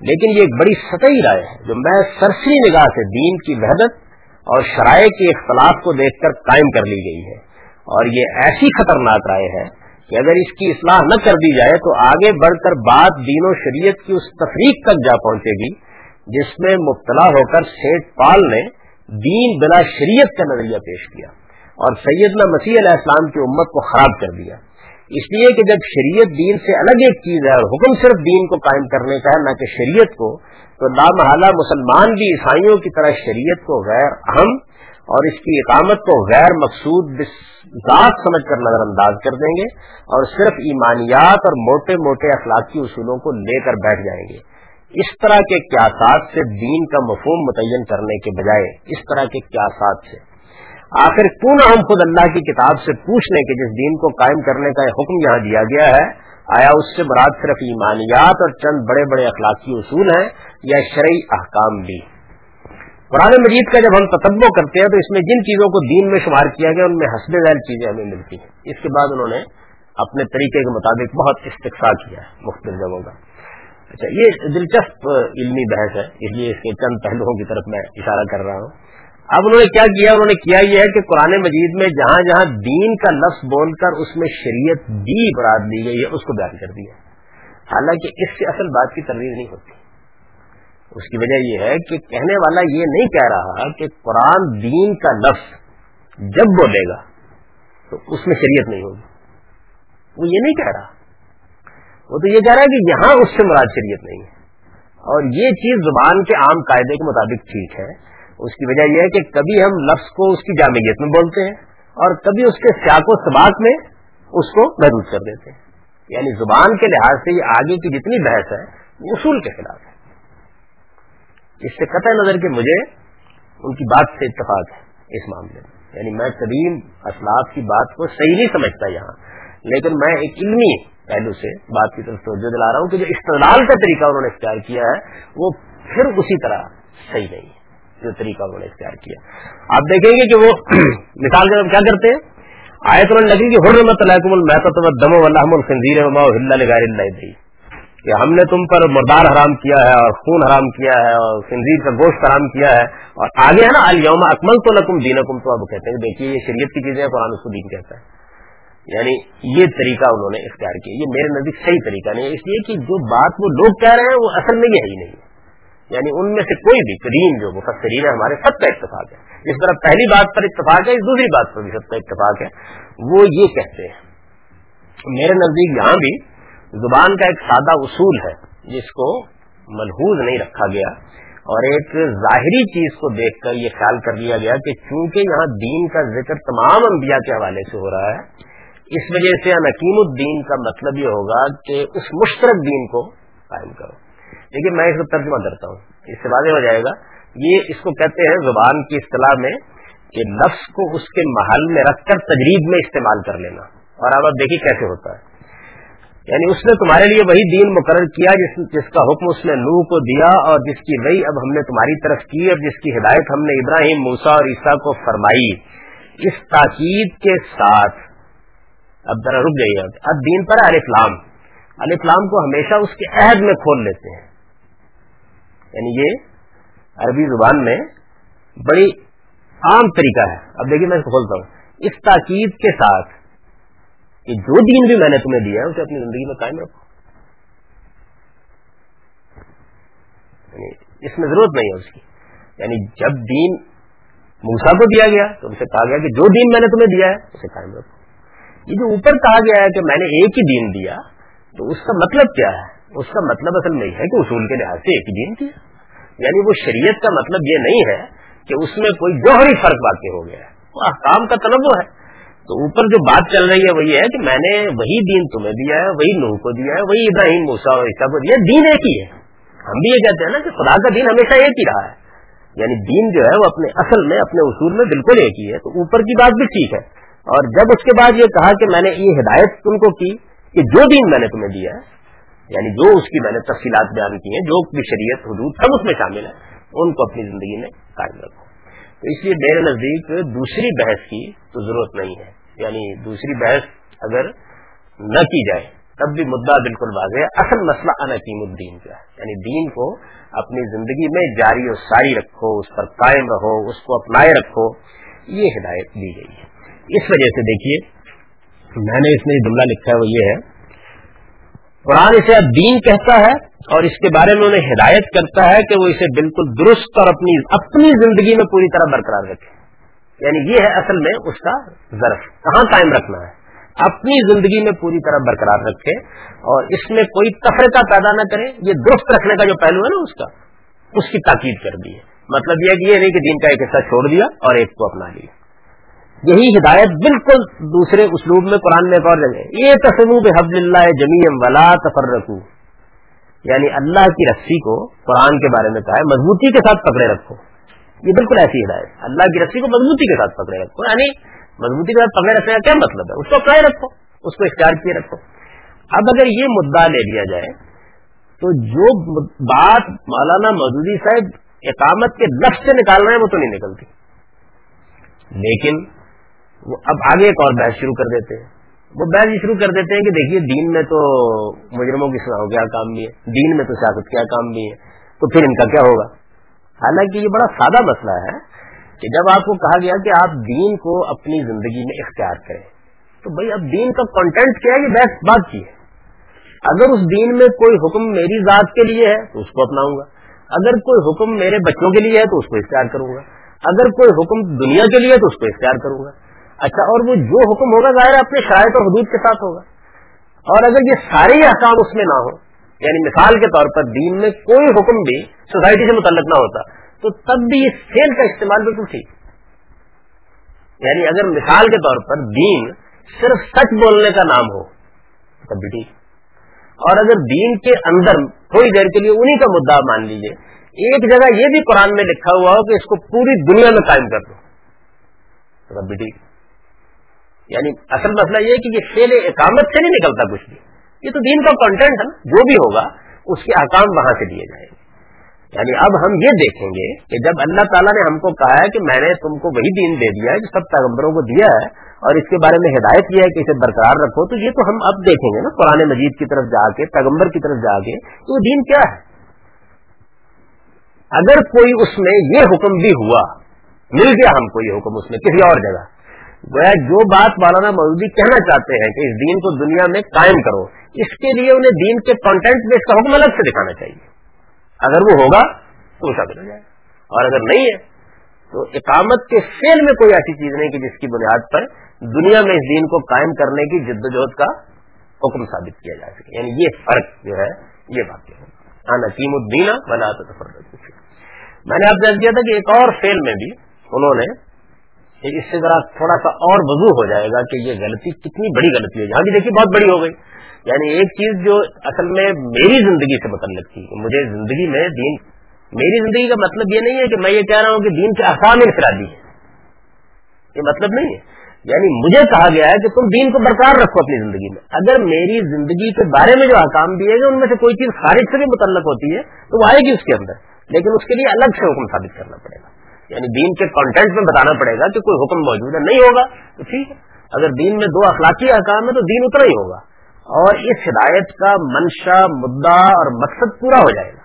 لیکن یہ ایک بڑی سطحی رائے ہے جو میں سرسری نگاہ سے دین کی وحدت اور شرائع کے اختلاف کو دیکھ کر قائم کر لی گئی ہے۔ اور یہ ایسی خطرناک رائے ہے کہ اگر اس کی اصلاح نہ کر دی جائے تو آگے بڑھ کر بات دین و شریعت کی اس تفریق تک جا پہنچے گی، جس میں مبتلا ہو کر سیٹ پال نے دین بلا شریعت کا نظریہ پیش کیا۔ اور سیدنا مسیح علیہ السلام کی امت کو خراب کر دیا۔ اس لیے کہ جب شریعت دین سے الگ ایک چیز ہے اور حکم صرف دین کو قائم کرنے کا ہے، نہ کہ شریعت کو، تو لامحالہ مسلمان بھی عیسائیوں کی طرح شریعت کو غیر اہم اور اس کی اقامت کو غیر مقصود ذات سمجھ کر نظر انداز کر دیں گے اور صرف ایمانیات اور موٹے موٹے اخلاقی اصولوں کو لے کر بیٹھ جائیں گے۔ اس طرح کے قیاسات سے دین کا مفہوم متعین کرنے کے بجائے، اس طرح کے قیاسات سے۔ آخر کیوں نہ ہم خود اللہ کی کتاب سے پوچھ لیں کہ جس دین کو قائم کرنے کا حکم یہاں دیا گیا ہے، آیا اس سے مراد صرف ایمانیات اور چند بڑے بڑے اخلاقی اصول ہیں یا شرعی احکام بھی؟ قرآن مجید کا جب ہم تتبع کرتے ہیں تو اس میں جن چیزوں کو دین میں شمار کیا گیا، ان میں حسب ذیل چیزیں ہمیں ملتی ہیں۔ اس کے بعد انہوں نے اپنے طریقے کے مطابق بہت استقصا کیا ہے مختلف جگہوں کا۔ اچھا یہ دلچسپ علمی بحث ہے، اس لیے اس کے چند پہلوؤں کی طرف میں اشارہ کر رہا ہوں۔ اب انہوں نے کیا کیا؟ انہوں نے کیا یہ ہے کہ قرآن مجید میں جہاں جہاں دین کا لفظ بول کر اس میں شریعت بھی براد دی گئی ہے، اس کو بیان کر دیا۔ حالانکہ اس سے اصل بات کی ترویج نہیں ہوتی۔ اس کی وجہ یہ ہے کہ کہنے والا یہ نہیں کہہ رہا کہ قرآن دین کا لفظ جب بولے گا تو اس میں شریعت نہیں ہوگی۔ وہ یہ نہیں کہہ رہا۔ وہ تو یہ کہہ رہا ہے کہ یہاں اس سے مراد شریعت نہیں ہے۔ اور یہ چیز زبان کے عام قاعدے کے مطابق ٹھیک ہے۔ اس کی وجہ یہ ہے کہ کبھی ہم لفظ کو اس کی جامعیت میں بولتے ہیں اور کبھی اس کے سیاق و سباق میں اس کو محدود کر دیتے ہیں۔ یعنی زبان کے لحاظ سے یہ آگے کی جتنی بحث ہے وہ اصول کے خلاف ہے۔ اس سے قطع نظر کہ مجھے ان کی بات سے اتفاق ہے اس معاملے میں۔ یعنی میں قدیم اسلاف کی بات کو صحیح نہیں سمجھتا یہاں، لیکن میں ایک علمی پہلو سے بات کی طرف توجہ دلا رہا ہوں کہ جو استدلال کا طریقہ انہوں نے اختیار کیا ہے، وہ پھر اسی طرح صحیح نہیں ہے۔ جو طریقہ انہوں نے اختیار کیا۔ آپ دیکھیں گے کہ وہ مثال کے کیا کرتے ہیں؟ آئے تو لگی کہ حرمت الحکم دم الخنزیر کہ ہم نے تم پر مردار حرام کیا ہے اور خون حرام کیا ہے اور خنزیر کا گوشت حرام کیا ہے اور آگے ہے نا الوم اکمل تو لکم دین کم تو اب کہتے ہیں دیکھیے یہ شریعت کی چیزیں قرآن اس کو دین کہتا ہے۔ یعنی یہ طریقہ انہوں نے اختیار کیا۔ یہ میرے نزدیک صحیح طریقہ نہیں ہے۔ اس لیے کہ جو بات وہ لوگ کہہ رہے ہیں وہ اصل میں یہ ہی نہیں ہے۔ یعنی ان میں سے کوئی بھی کریم جو مفسرین ہے ہمارے، سب کا اتفاق ہے۔ اس طرح پہلی بات پر اتفاق ہے، اس دوسری بات پر بھی سب کا اتفاق ہے۔ وہ یہ کہتے ہیں، میرے نزدیک یہاں بھی زبان کا ایک سادہ اصول ہے جس کو ملحوظ نہیں رکھا گیا۔ اور ایک ظاہری چیز کو دیکھ کر یہ خیال کر لیا گیا کہ چونکہ یہاں دین کا ذکر تمام انبیاء کے حوالے سے ہو رہا ہے، اس وجہ سے نقیم الدین کا مطلب یہ ہوگا کہ اس مشترک دین کو قائم کرو۔ لیکن میں اس کو ترجمہ کرتا ہوں، اس سے واضح ہو جائے گا۔ یہ اس کو کہتے ہیں زبان کی اصطلاح میں کہ لفظ کو اس کے محل میں رکھ کر تجریب میں استعمال کر لینا۔ اور اب آپ دیکھیے کیسے ہوتا ہے۔ یعنی اس نے تمہارے لیے وہی دین مقرر کیا جس جس کا حکم اس نے نوح کو دیا اور جس کی وہی اب ہم نے تمہاری طرف کی اور جس کی ہدایت ہم نے ابراہیم موسا اور عیسیٰ کو فرمائی۔ اس تاکید کے ساتھ اب ذرا رک جائیے۔ اب دین پر الفلام الفلام کو ہمیشہ اس کے عہد میں کھول لیتے ہیں۔ یعنی یہ عربی زبان میں بڑی عام طریقہ ہے۔ اب دیکھیے میں اس کو کھولتا ہوں۔ اس تاکید کے ساتھ کہ جو دین بھی میں نے تمہیں دیا ہے، اسے اپنی زندگی میں قائم رکھو۔ یعنی اس میں ضرورت نہیں ہے اس کی۔ یعنی جب دین موسا کو دیا گیا تو اسے کہا گیا کہ جو دین میں نے تمہیں دیا ہے، اسے قائم رکھو۔ یہ جو اوپر کہا گیا ہے کہ میں نے ایک ہی دین دیا تو اس کا مطلب کیا ہے؟ اس کا مطلب اصل نہیں ہے کہ اصول کے لحاظ سے ایک دین کیا یعنی وہ شریعت کا مطلب یہ نہیں ہے کہ اس میں کوئی جوہری فرق واقع ہو گیا ہے۔ وہ احکام کا تنوع ہے۔ تو اوپر جو بات چل رہی ہے وہ یہ ہے کہ میں نے وہی دین تمہیں دیا ہے، وہی نوح کو دیا ہے، وہی ابراہیم موسا اور عیسا کو دیا دین ایک ہی ہے۔ ہم بھی یہ کہتے ہیں نا کہ خدا کا دین ہمیشہ ایک ہی رہا ہے۔ یعنی دین جو ہے وہ اپنے اصل میں، اپنے اصول میں بالکل ایک ہی ہے۔ تو اوپر کی بات بھی ٹھیک ہے۔ اور جب اس کے بعد یہ کہا کہ میں نے یہ ہدایت تم کو کی کہ جو دین میں نے تمہیں دیا ہے یعنی جو اس کی میں نے تفصیلات بیان کی ہیں، جو بھی شریعت، حدود، سب اس میں شامل ہے ان کو اپنی زندگی میں قائم رکھو۔ تو اس لیے میرے نزدیک دوسری بحث کی تو ضرورت نہیں ہے۔ یعنی دوسری بحث اگر نہ کی جائے، تب بھی مدعا بالکل واضح ہے۔ اصل مسئلہ انقیم الدین کا ہے۔ یعنی دین کو اپنی زندگی میں جاری و ساری رکھو، اس پر قائم رہو، اس کو اپنائے رکھو، یہ ہدایت دی گئی ہے۔ اس وجہ سے دیکھیے میں نے اس میں جملہ لکھا ہے، وہ یہ ہے۔ قرآن اسے دین کہتا ہے اور اس کے بارے میں انہیں ہدایت کرتا ہے کہ وہ اسے بالکل درست اور اپنی اپنی زندگی میں پوری طرح برقرار رکھے۔ یعنی یہ ہے اصل میں اس کا ضرف کہاں قائم رکھنا ہے؟ اپنی زندگی میں پوری طرح برقرار رکھے اور اس میں کوئی تفرقہ پیدا نہ کرے۔ یہ درست رکھنے کا جو پہلو ہے نا، اس کا، اس کی تاکید کر دی ہے۔ مطلب یہ کہ یہ نہیں کہ دین کا ایک حصہ چھوڑ دیا اور ایک کو اپنا لیا۔ یہی ہدایت بالکل دوسرے اسلوب میں قرآن میں ایک اور جگہ یہ تصوب حفظ اللہ جمی ولا تفر یعنی اللہ کی رسی کو قرآن کے بارے میں کہا ہے، مضبوطی کے ساتھ پکڑے رکھو۔ یہ بالکل ایسی ہدایت اللہ کی رسی کو مضبوطی کے ساتھ پکڑے رکھو۔ یعنی مضبوطی کے ساتھ پکڑے رکھنے کا کیا مطلب ہے؟ اس کو اپنا رکھو، اس کو اختیار کیے رکھو۔ اب اگر یہ مدعا لے لیا جائے، تو جو بات مولانا مودودی صاحب اقامت کے لفظ سے نکالنا ہے وہ تو نہیں نکلتی۔ لیکن وہ اب آگے ایک اور بحث شروع کر دیتے ہیں۔ وہ بحث شروع کر دیتے ہیں کہ دیکھیے، دین میں تو مجرموں کی سزاؤں کیا کام بھی ہے۔ دین میں تو سیاست کیا، کام بھی ہے۔ تو پھر ان کا کیا ہوگا؟ حالانکہ یہ بڑا سادہ مسئلہ ہے کہ جب آپ کو کہا گیا کہ آپ دین کو اپنی زندگی میں اختیار کریں، تو بھائی اب دین کا کنٹینٹ کیا ہے؟ یہ بحث بات کی ہے۔ اگر اس دین میں کوئی حکم میری ذات کے لیے ہے، تو اس کو اپناؤں گا۔ اگر کوئی حکم میرے بچوں کے لیے ہے، تو اس کو اختیار کروں گا۔ اگر کوئی حکم دنیا کے لیے تو اس کو اختیار کروں گا۔ اچھا اور وہ جو حکم ہوگا ظاہر اپنے شرائط اور حدود کے ساتھ ہوگا۔ اور اگر یہ سارے احکام اس میں نہ ہو یعنی مثال کے طور پر دین میں کوئی حکم بھی سوسائٹی سے متعلق نہ ہوتا، تو تب بھی اس فیل کا استعمال بالکل ٹھیک۔ یعنی اگر مثال کے طور پر دین صرف سچ بولنے کا نام ہو، تب بھی ٹھیک۔ اور اگر دین کے اندر تھوڑی دیر کے لیے انہی کا مدعا مان لیجیے، ایک جگہ یہ بھی قرآن میں لکھا ہوا ہو کہ اس کو پوری دنیا میں قائم کر دو، تب بھی ٹھیک۔ یعنی اصل مسئلہ یہ کہ یہ فیل اقامت سے نہیں نکلتا کچھ بھی۔ یہ تو دین کا کانٹینٹ ہے نا۔ جو بھی ہوگا، اس کے احکام وہاں سے دیے جائیں گے۔ یعنی اب ہم یہ دیکھیں گے کہ جب اللہ تعالیٰ نے ہم کو کہا ہے کہ میں نے تم کو وہی دین دے دیا ہے جو سب پیغمبروں کو دیا ہے اور اس کے بارے میں ہدایت کیا ہے کہ اسے برقرار رکھو، تو یہ تو ہم اب دیکھیں گے نا۔ قرآن مجید کی طرف جا کے، پیغمبر کی طرف جا کے، تو وہ دین کیا ہے؟ اگر کوئی اس میں یہ حکم بھی ہوا، مل گیا ہم کو یہ حکم اس میں کسی اور جگہ۔ گویا جو بات مولانا مودودی کہنا چاہتے ہیں کہ اس دین کو دنیا میں قائم کرو، اس کے لیے انہیں دین کے کانٹینٹ میں اس کا حکم الگ سے دکھانا چاہیے۔ اگر وہ ہوگا تو شامل ہو جائے۔ اور اگر نہیں ہے تو اقامت کے فیل میں کوئی ایسی چیز نہیں کہ جس کی بنیاد پر دنیا میں اس دین کو قائم کرنے کی جد وجہد کا حکم ثابت کیا جا سکے۔ یعنی یہ فرق جو ہے، یہ واقع ہے۔ ہاں نقیم الدینہ بنا تو میں نے آپ سے کیا تھا کہ ایک اور فیل میں بھی انہوں نے اس سے ذرا تھوڑا سا اور وضو ہو جائے گا کہ یہ غلطی کتنی بڑی غلطی ہے۔ جہاں کی دیکھیے بہت بڑی ہو گئی۔ یعنی ایک چیز جو اصل میں میری زندگی سے متعلق تھی، مجھے زندگی میں دین، میری زندگی کا مطلب یہ نہیں ہے کہ میں یہ کہہ رہا ہوں کہ دین کے احکام انفرادی ہے۔ یہ مطلب نہیں ہے۔ یعنی مجھے کہا گیا ہے کہ تم دین کو برقرار رکھو اپنی زندگی میں۔ اگر میری زندگی کے بارے میں جو احکام دیے گئے، ان میں سے کوئی چیز خارج سے بھی متعلق ہوتی ہے، تو وہ آئے گی اس کے اندر۔ لیکن اس کے لیے الگ سے حکم ثابت کرنا پڑے گا۔ یعنی دین کے کانٹینٹ میں بتانا پڑے گا کہ کوئی حکم موجود ہے، نہیں ہوگا، تو ٹھیک ہے۔ اگر دین میں دو اخلاقی احکام ہے تو دین اتنا ہی ہوگا۔ اور اس ہدایت کا منشا، مدعا اور مقصد پورا ہو جائے گا۔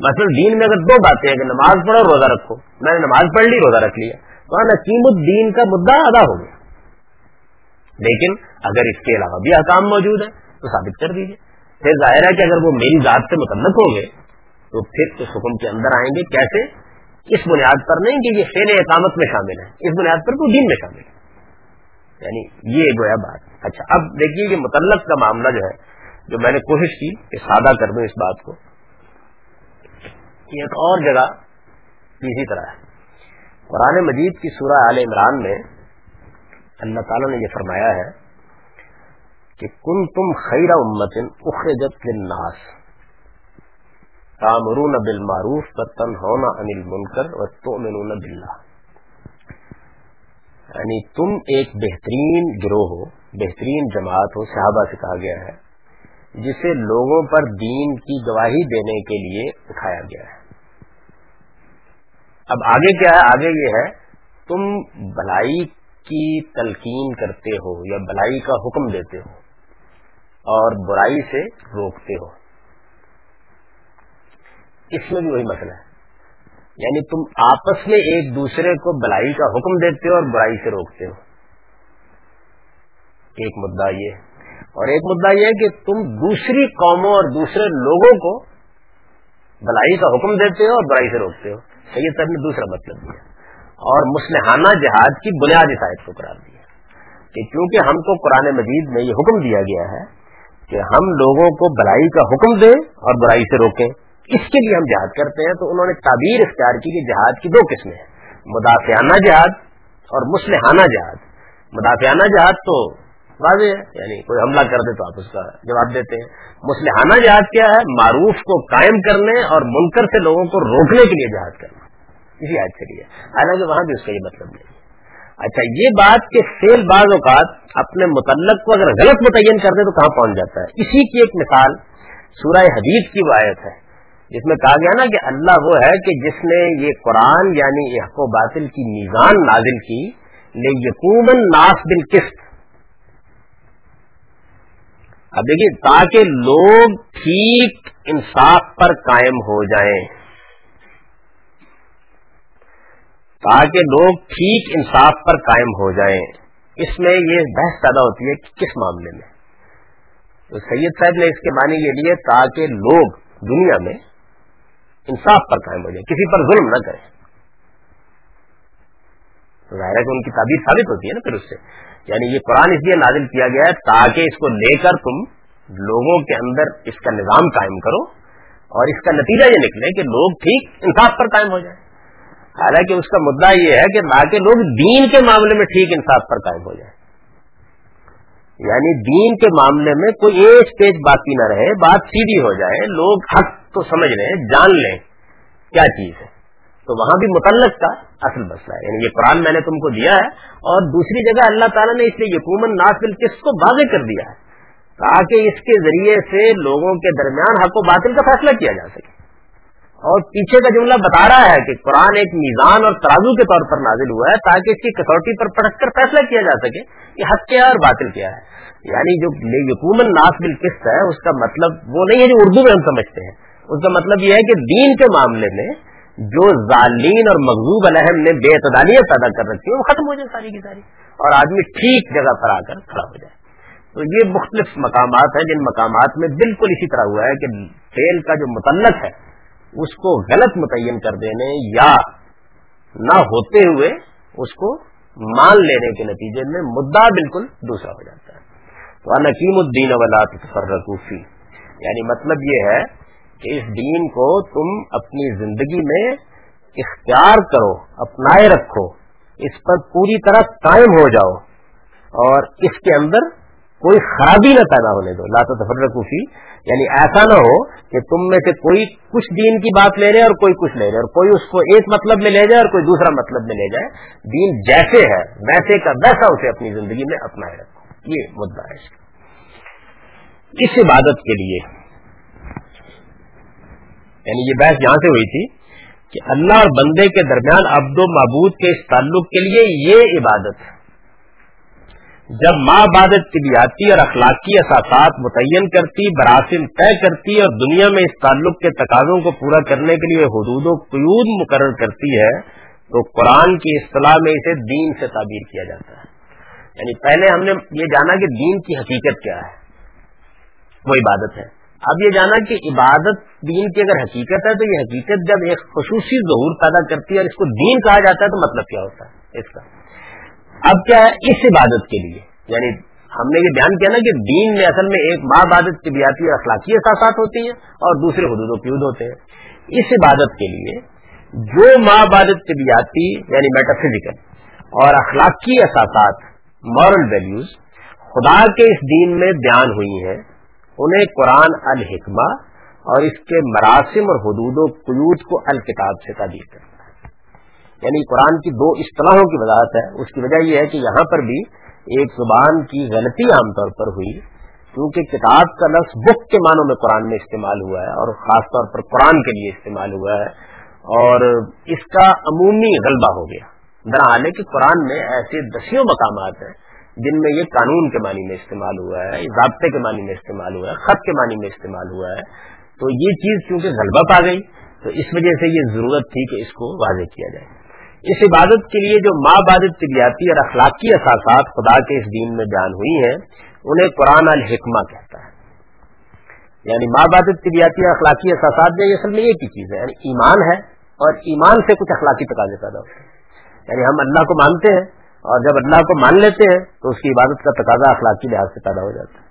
مثلا دین میں اگر دو باتیں ہیں، کہ نماز پڑھو روزہ رکھو۔ میں نے نماز پڑھ لی، روزہ رکھ لیا۔ تو نقیم الدین کا مدعا ادا ہو گیا۔ لیکن اگر اس کے علاوہ بھی احکام موجود ہے تو ثابت کر دیجیے پھر ظاہر ہے کہ اگر وہ میری ذات سے متعلق ہوں گے، تو پھر اس حکم کے اندر آئیں گے۔ کیسے؟ اس بنیاد پر نہیں کہ یہ فیل اقامت میں شامل ہے، اس بنیاد پر تو دین میں شامل ہے۔ یعنی یہ گویا بات۔ اچھا اب دیکھیے یہ متعلق کا معاملہ جو ہے، جو میں نے کوشش کی کہ سادہ کر دوں اس بات کو ایک اور جگہ اسی طرح ہے۔ قرآن مجید کی سورہ عال عمران میں اللہ تعالیٰ نے یہ فرمایا ہے کہ کن تم خیر امت اخرجت للناس۔ تامرون بالمعروف وتنهون عن المنکر وتؤمنون بالله یعنی تم ایک بہترین گروہ ہو، بہترین جماعت ہو، صحابہ سے کہا گیا ہے، جسے لوگوں پر دین کی گواہی دینے کے لیے اٹھایا گیا ہے۔ اب آگے کیا ہے؟ آگے یہ ہے، تم بھلائی کی تلقین کرتے ہو یا بھلائی کا حکم دیتے ہو اور برائی سے روکتے ہو۔ اس میں بھی وہی مسئلہ ہے۔ یعنی تم آپس میں ایک دوسرے کو بلائی کا حکم دیتے ہو اور برائی سے روکتے ہو۔ ایک مدعا یہ۔ اور ایک مدعا یہ کہ تم دوسری قوموں اور دوسرے لوگوں کو بلائی کا حکم دیتے ہو اور برائی سے روکتے ہو۔ سید صاحب نے دوسرا مطلب دیا۔ اور مسلحانہ جہاد کی بنیادی شاید کو قرار دیا۔ کہ کیونکہ ہم کو قرآن مجید میں یہ حکم دیا گیا ہے کہ ہم لوگوں کو بلائی کا حکم دیں اور برائی سے روکیں۔ اس کے لیے ہم جہاد کرتے ہیں تو انہوں نے تعبیر اختیار کی کہ جہاد کی دو قسمیں ہیں، مدافعانہ جہاد اور مسلحانہ جہاد۔ مدافعانہ جہاد تو واضح ہے یعنی کوئی حملہ کر دے تو آپ اس کا جواب دیتے ہیں۔ مسلحانہ جہاد کیا ہے؟ معروف کو قائم کرنے اور منکر سے لوگوں کو روکنے کے لیے جہاد کرنا۔ اسی آج کے لیے۔ حالانکہ وہاں بھی اس کا یہ مطلب نہیں۔ اچھا یہ بات کہ فیل بعض اوقات اپنے متعلق کو اگر غلط متعین کر دے تو کہاں پہنچ جاتا ہے؟ اسی کی ایک مثال سورہ حدیث کی وہ آیت ہے۔ جس میں کہا گیا نا کہ اللہ وہ ہے کہ جس نے یہ قرآن یعنی حق و باطل کی میزان نازل کی لے یقومن ناس بل اب دیکھیے، تاکہ لوگ ٹھیک انصاف پر قائم ہو جائیں۔ تاکہ لوگ ٹھیک انصاف پر قائم ہو جائیں۔ اس میں یہ بحث پیدا ہوتی ہے کہ کس معاملے میں۔ تو سید صاحب نے اس کے معنی یہ لیے تاکہ لوگ دنیا میں انصاف پر قائم ہو جائیں کسی پر ظلم نہ کریں ظاہر ہے کہ ان کی تعبیر ثابت ہوتی ہے نا پھر اس سے۔ یعنی یہ قرآن اس لیے نازل کیا گیا ہے تاکہ اس کو لے کر تم لوگوں کے اندر اس کا نظام قائم کرو اور اس کا نتیجہ یہ نکلے کہ لوگ ٹھیک انصاف پر قائم ہو جائیں۔ حالانکہ اس کا مدعا یہ ہے کہ تاکہ لوگ دین کے معاملے میں ٹھیک انصاف پر قائم ہو جائیں۔ یعنی دین کے معاملے میں کوئی ایک پیج باقی نہ رہے، بات سیدھی ہو جائے، لوگ حق تو سمجھ لیں، جان لیں کیا چیز ہے۔ تو وہاں بھی متعلق کا اصل مسئلہ ہے۔ یعنی یہ قرآن میں نے تم کو دیا ہے اور دوسری جگہ اللہ تعالیٰ نے اس لیے یقومن ناصل کس کو واضح کر دیا ہے، تاکہ اس کے ذریعے سے لوگوں کے درمیان حق و باطل کا فیصلہ کیا جا سکے۔ اور پیچھے کا جملہ بتا رہا ہے کہ قرآن ایک میزان اور ترازو کے طور پر نازل ہوا ہے تاکہ اس کی کسوٹی پر پڑک کر فیصلہ کیا جا سکے کہ حق کیا اور باطل کیا ہے۔ یعنی جو یقومن ناس بل قسط ہے، اس کا مطلب وہ نہیں ہے جو اردو میں ہم سمجھتے ہیں۔ اس کا مطلب یہ ہے کہ دین کے معاملے میں جو ظالین اور مغزوب الحم نے بے اعتدالیت پیدا کر رکھی ہے، وہ ختم ہو جائے ساری کی ساری اور آدمی ٹھیک جگہ پر آ کر کھڑا ہو جائے۔ تو یہ مختلف مقامات ہیں، جن مقامات میں بالکل اسی طرح ہوا ہے کہ فیل کا جو متعلق ہے، اس کو غلط متعین کر دینے یا نہ ہوتے ہوئے اس کو مان لینے کے نتیجے میں مدعا بالکل دوسرا ہو جاتا ہے۔ تو نقیم الدین فرقوفی یعنی مطلب یہ ہے کہ اس دین کو تم اپنی زندگی میں اختیار کرو، اپنائے رکھو، اس پر پوری طرح قائم ہو جاؤ اور اس کے اندر کوئی خرابی نہ پیدا ہونے دو۔ لا تفرقی یعنی ایسا نہ ہو کہ تم میں سے کوئی کچھ دین کی بات لے رہے اور کوئی کچھ لے رہے اور کوئی اس کو ایک مطلب میں لے جائے اور کوئی دوسرا مطلب میں لے جائے۔ دین جیسے ہے، ویسے کا ویسا اسے اپنی زندگی میں اپنائے رکھو۔ یہ مدعا ہے اس عبادت کے لیے یعنی یہ بحث یہاں سے ہوئی تھی کہ اللہ اور بندے کے درمیان عبد و معبود کے اس تعلق کے لیے یہ عبادت جب ماں عبادت طبیعتی اور اخلاقی اثاثات متعین کرتی براسم طے کرتی اور دنیا میں اس تعلق کے تقاضوں کو پورا کرنے کے لیے حدود و قیود مقرر کرتی ہے، تو قرآن کی اصطلاح میں اسے دین سے تعبیر کیا جاتا ہے۔ یعنی پہلے ہم نے یہ جانا کہ دین کی حقیقت کیا ہے۔ وہ عبادت ہے۔ اب یہ جانا کہ عبادت دین کی اگر حقیقت ہے تو یہ حقیقت جب ایک خصوصی ظہور پیدا کرتی ہے اور اس کو دین کہا جاتا ہے تو مطلب کیا ہوتا ہے؟ اس کا۔ اب کیا ہے؟ اس عبادت کے لیے۔ یعنی ہم نے یہ بیان کیا نا کہ دین میں اصل میں ایک ماں عبادت طبیعتی اور اخلاقی احساسات ہوتی ہیں اور دوسرے حدود و قیود ہوتے ہیں۔ اس عبادت کے لیے جو ماں عبادت طبیعتی یعنی میٹا فزیکل اور اخلاقی احساسات مورل ویلیوز خدا کے اس دین میں بیان ہوئی ہیں انہیں قرآن الحکمہ اور اس کے مراسم اور حدود و قیود کو الکتاب سے تعبیر کرتا ہے۔ یعنی قرآن کی دو اصطلاحوں کی وضاحت ہے۔ اس کی وجہ یہ ہے کہ یہاں پر بھی ایک زبان کی غلطی عام طور پر ہوئی، کیونکہ کتاب کا لفظ بک کے معنوں میں قرآن میں استعمال ہوا ہے اور خاص طور پر قرآن کے لیے استعمال ہوا ہے۔ اور اس کا عمومی غلبہ ہو گیا۔ درحال ہے کہ قرآن میں ایسے دسیوں مقامات ہیں جن میں یہ قانون کے معنی میں استعمال ہوا ہے ضابطے کے معنی میں استعمال ہوا ہے، خط کے معنی میں استعمال ہوا ہے، تو یہ چیز کیونکہ غلبہ پا گئی، تو اس وجہ سے یہ ضرورت تھی کہ اس کو واضح کیا جائے۔ اس عبادت کے لیے جو ماں عبادت طبیعتی اور اخلاقی اثاثات خدا کے اس دین میں بیان ہوئی ہیں، انہیں قرآن الحکمہ کہتا ہے۔ یعنی ماں عبادت طبیعتی اور اخلاقی اثاثات میں اصل میں ایک ہی چیز ہے یعنی ایمان ہے اور ایمان سے کچھ اخلاقی تقاضے پیدا ہوتے ہیں۔ یعنی ہم اللہ کو مانتے ہیں اور جب اللہ کو مان لیتے ہیں تو اس کی عبادت کا تقاضا اخلاقی لحاظ سے پیدا ہو جاتا ہے۔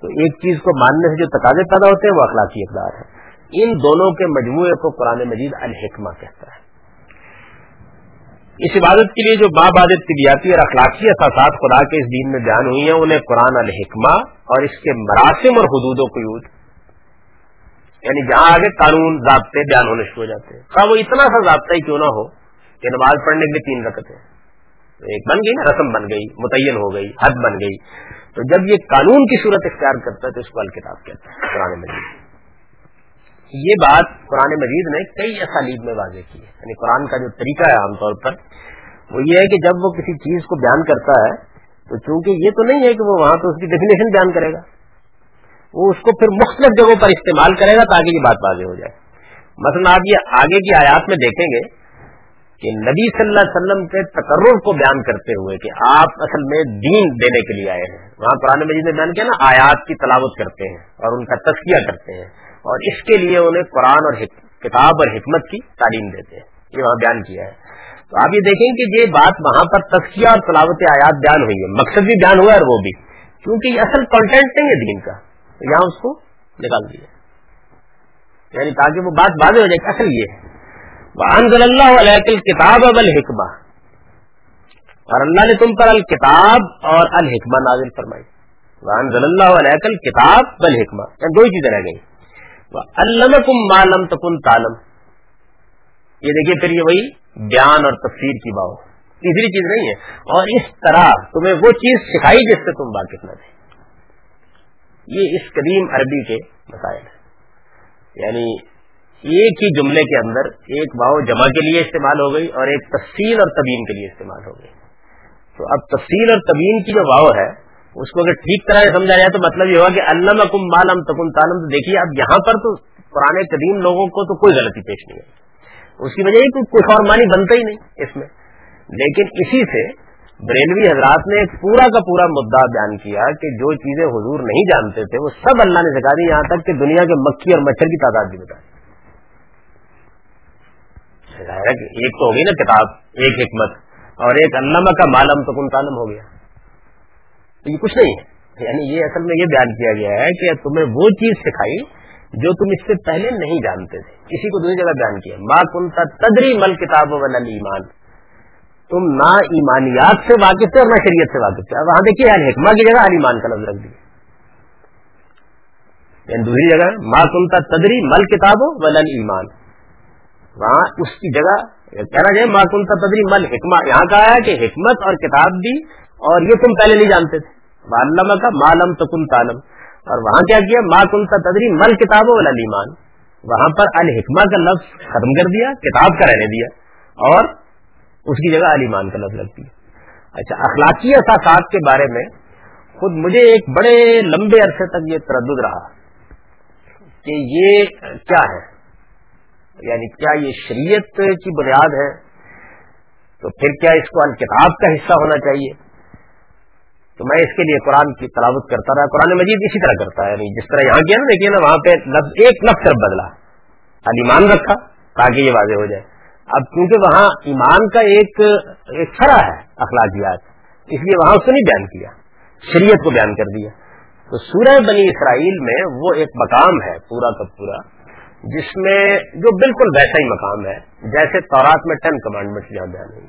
تو ایک چیز کو ماننے سے جو تقاضے پیدا ہوتے ہیں وہ اخلاقی اقدار ہے ان دونوں کے مجموعے کو قرآن مجید الحکمہ کہتا ہے۔ اس عبادت کے لیے جو بابادت طبیعتی اور اخلاقی اثاثات خدا کے اس دین میں بیان ہوئی ہیں، انہیں قرآن الحکمہ اور اس کے مراسم اور حدود و قیود یعنی جہاں آگے قانون، ضابطے بیان ہونے شروع ہو جاتے ہیں۔ وہ اتنا سا ضابطہ ہی کیوں نہ ہو کہ نماز پڑھنے کے لیے تین رکھتے ہیں ایک بن گئی نا، رسم بن گئی، متعین ہو گئی، حد بن گئی۔ تو جب یہ قانون کی صورت اختیار کرتا ہے تو اس کو الکتاب کہتا ہے قرآن مجید۔ یہ بات قرآن مجید نے کئی اسالیب میں واضح کی ہے۔ یعنی قرآن کا جو طریقہ ہے عام طور پر، وہ یہ ہے کہ جب وہ کسی چیز کو بیان کرتا ہے، تو چونکہ یہ تو نہیں ہے کہ وہ وہاں تو اس کی ڈیفینیشن بیان کرے گا، وہ اس کو پھر مختلف جگہوں پر استعمال کرے گا تاکہ یہ بات واضح ہو جائے۔ مثلا آپ یہ آگے کی آیات میں دیکھیں گے کہ نبی صلی اللہ علیہ وسلم کے تقرر کو بیان کرتے ہوئے کہ آپ اصل میں دین دینے کے لیے آئے ہیں۔ وہاں پرانے مجید نے بیان کیا نا، آیات کی تلاوت کرتے ہیں اور ان کا تسکیہ کرتے ہیں۔ اور اس کے لیے انہیں قرآن اور کتاب اور حکمت کی تعلیم دیتے ہیں۔ یہ وہاں بیان کیا ہے۔ تو آپ یہ دیکھیں کہ یہ بات وہاں پر تسکیہ اور تلاوت آیات بیان ہوئی ہے۔ مقصد بھی بیان ہوا ہے اور وہ بھی۔ کیونکہ یہ اصل کانٹینٹ نہیں ہے دین کا۔ یہاں اس کو نکال دیا۔ یعنی تاکہ وہ بات واضح ہو جائے اصل یہ ہے۔ وانزل اللہ علیہ کتاب اب الحکمہ اور اللہ نے تم پر الکتاب اور الحکمہ نازل فرمائی۔ وانزل اللہ علیہ کتاب بل حکمہ دو ہی چیزیں رہ گئی علم معلم تکن تالم یہ دیکھیے پھر یہ وہی بیان اور تفسیر کی باؤ تیسری چیز نہیں ہے۔ اور اس طرح تمہیں وہ چیز سکھائی جس سے تم واقف نہ تھے۔ یہ اس قدیم عربی کے مسائل ہیں۔ یعنی ایک ہی جملے کے اندر ایک واؤ جمع کے لیے استعمال ہو گئی اور ایک تفصیل اور تبین کے لیے استعمال ہو گئی۔ تو اب تفصیل اور تبین کی جو واؤ ہے، اس کو اگر ٹھیک طرح سے سمجھا جائے تو مطلب یہ ہوا کہ اللہ کم مالم تکن تالم تو دیکھیے اب یہاں پر تو پرانے قدیم لوگوں کو تو کوئی غلطی پیش نہیں ہے۔ اس کی وجہ یہ کچھ اور معنی بنتا ہی نہیں اس میں۔ لیکن اسی سے بریلوی حضرات نے ایک پورا کا پورا مدعا بیان کیا کہ جو چیزیں حضور نہیں جانتے تھے، وہ سب اللہ نے سکھا دی یہاں تک کہ دنیا کے مکھی اور مچھر کی تعداد بھی بتا دی۔ ایک تو ہوگی نا کتاب، ایک حکمت، اور ایک علامہ کا مالم تو کن تعلم ہو گیا۔ تو یہ کچھ نہیں ہے۔ یعنی یہ اصل میں یہ بیان کیا گیا ہے کہ تمہیں وہ چیز سکھائی جو تم اس سے پہلے نہیں جانتے تھے۔ اسی کو دوسری جگہ بیان کیا۔ ماں کنتا تدری مل کتاب ایمان تم نہ ایمانیات سے واقف تھے اور نہ شریعت سے واقف تھے۔ وہاں دیکھیے یعنی حکمہ کی جگہ ایمان کا لفظ رکھ دیا۔ یعنی دوسری جگہ ماں کنتا تدری مل کتاب ایمان وہاں اس کی جگہ کہنا جائے ماں تدری مل حکمہ، یہاں کہا ہے کہ حکمت اور کتاب بھی، اور یہ تم پہلے نہیں جانتے تھے۔ علامہ کا مالم تو کن تالم اور وہاں کیا کیا؟ ماں کنتا تدری مل کتاب ایمان۔ وہاں پر الحکمہ کا لفظ ختم کر دیا، کتاب کا رہنے دیا، اور اس کی جگہ علیمان کا لفظ رکھ دیا۔ اچھا اخلاقی اثاثات کے بارے میں خود مجھے ایک بڑے لمبے عرصے تک یہ تردد رہا کہ یہ کیا ہے۔ یعنی کیا یہ شریعت کی بنیاد ہے؟ تو پھر کیا اس کو الکتاب کا حصہ ہونا چاہیے؟ تو میں اس کے لیے قرآن کی تلاوت کرتا رہا، قرآن مجید اسی طرح کرتا ہے۔ یعنی جس طرح یہاں کیا نا، دیکھیے نا، وہاں پہ لفظ، ایک لفظ صرف بدلا۔ ایمان رکھا تاکہ یہ واضح ہو جائے۔ اب کیونکہ وہاں ایمان کا ایک ایک سرا ہے اخلاقیات، اس لیے وہاں اس کو نہیں بیان کیا، شریعت کو بیان کر دیا۔ تو سورہ بنی اسرائیل میں وہ ایک مقام ہے، پورا کا پورا۔ جس میں جو بالکل ویسا ہی مقام ہے، جیسے تورات میں ٹین کمانڈمنٹ یہاں بیان ہوئی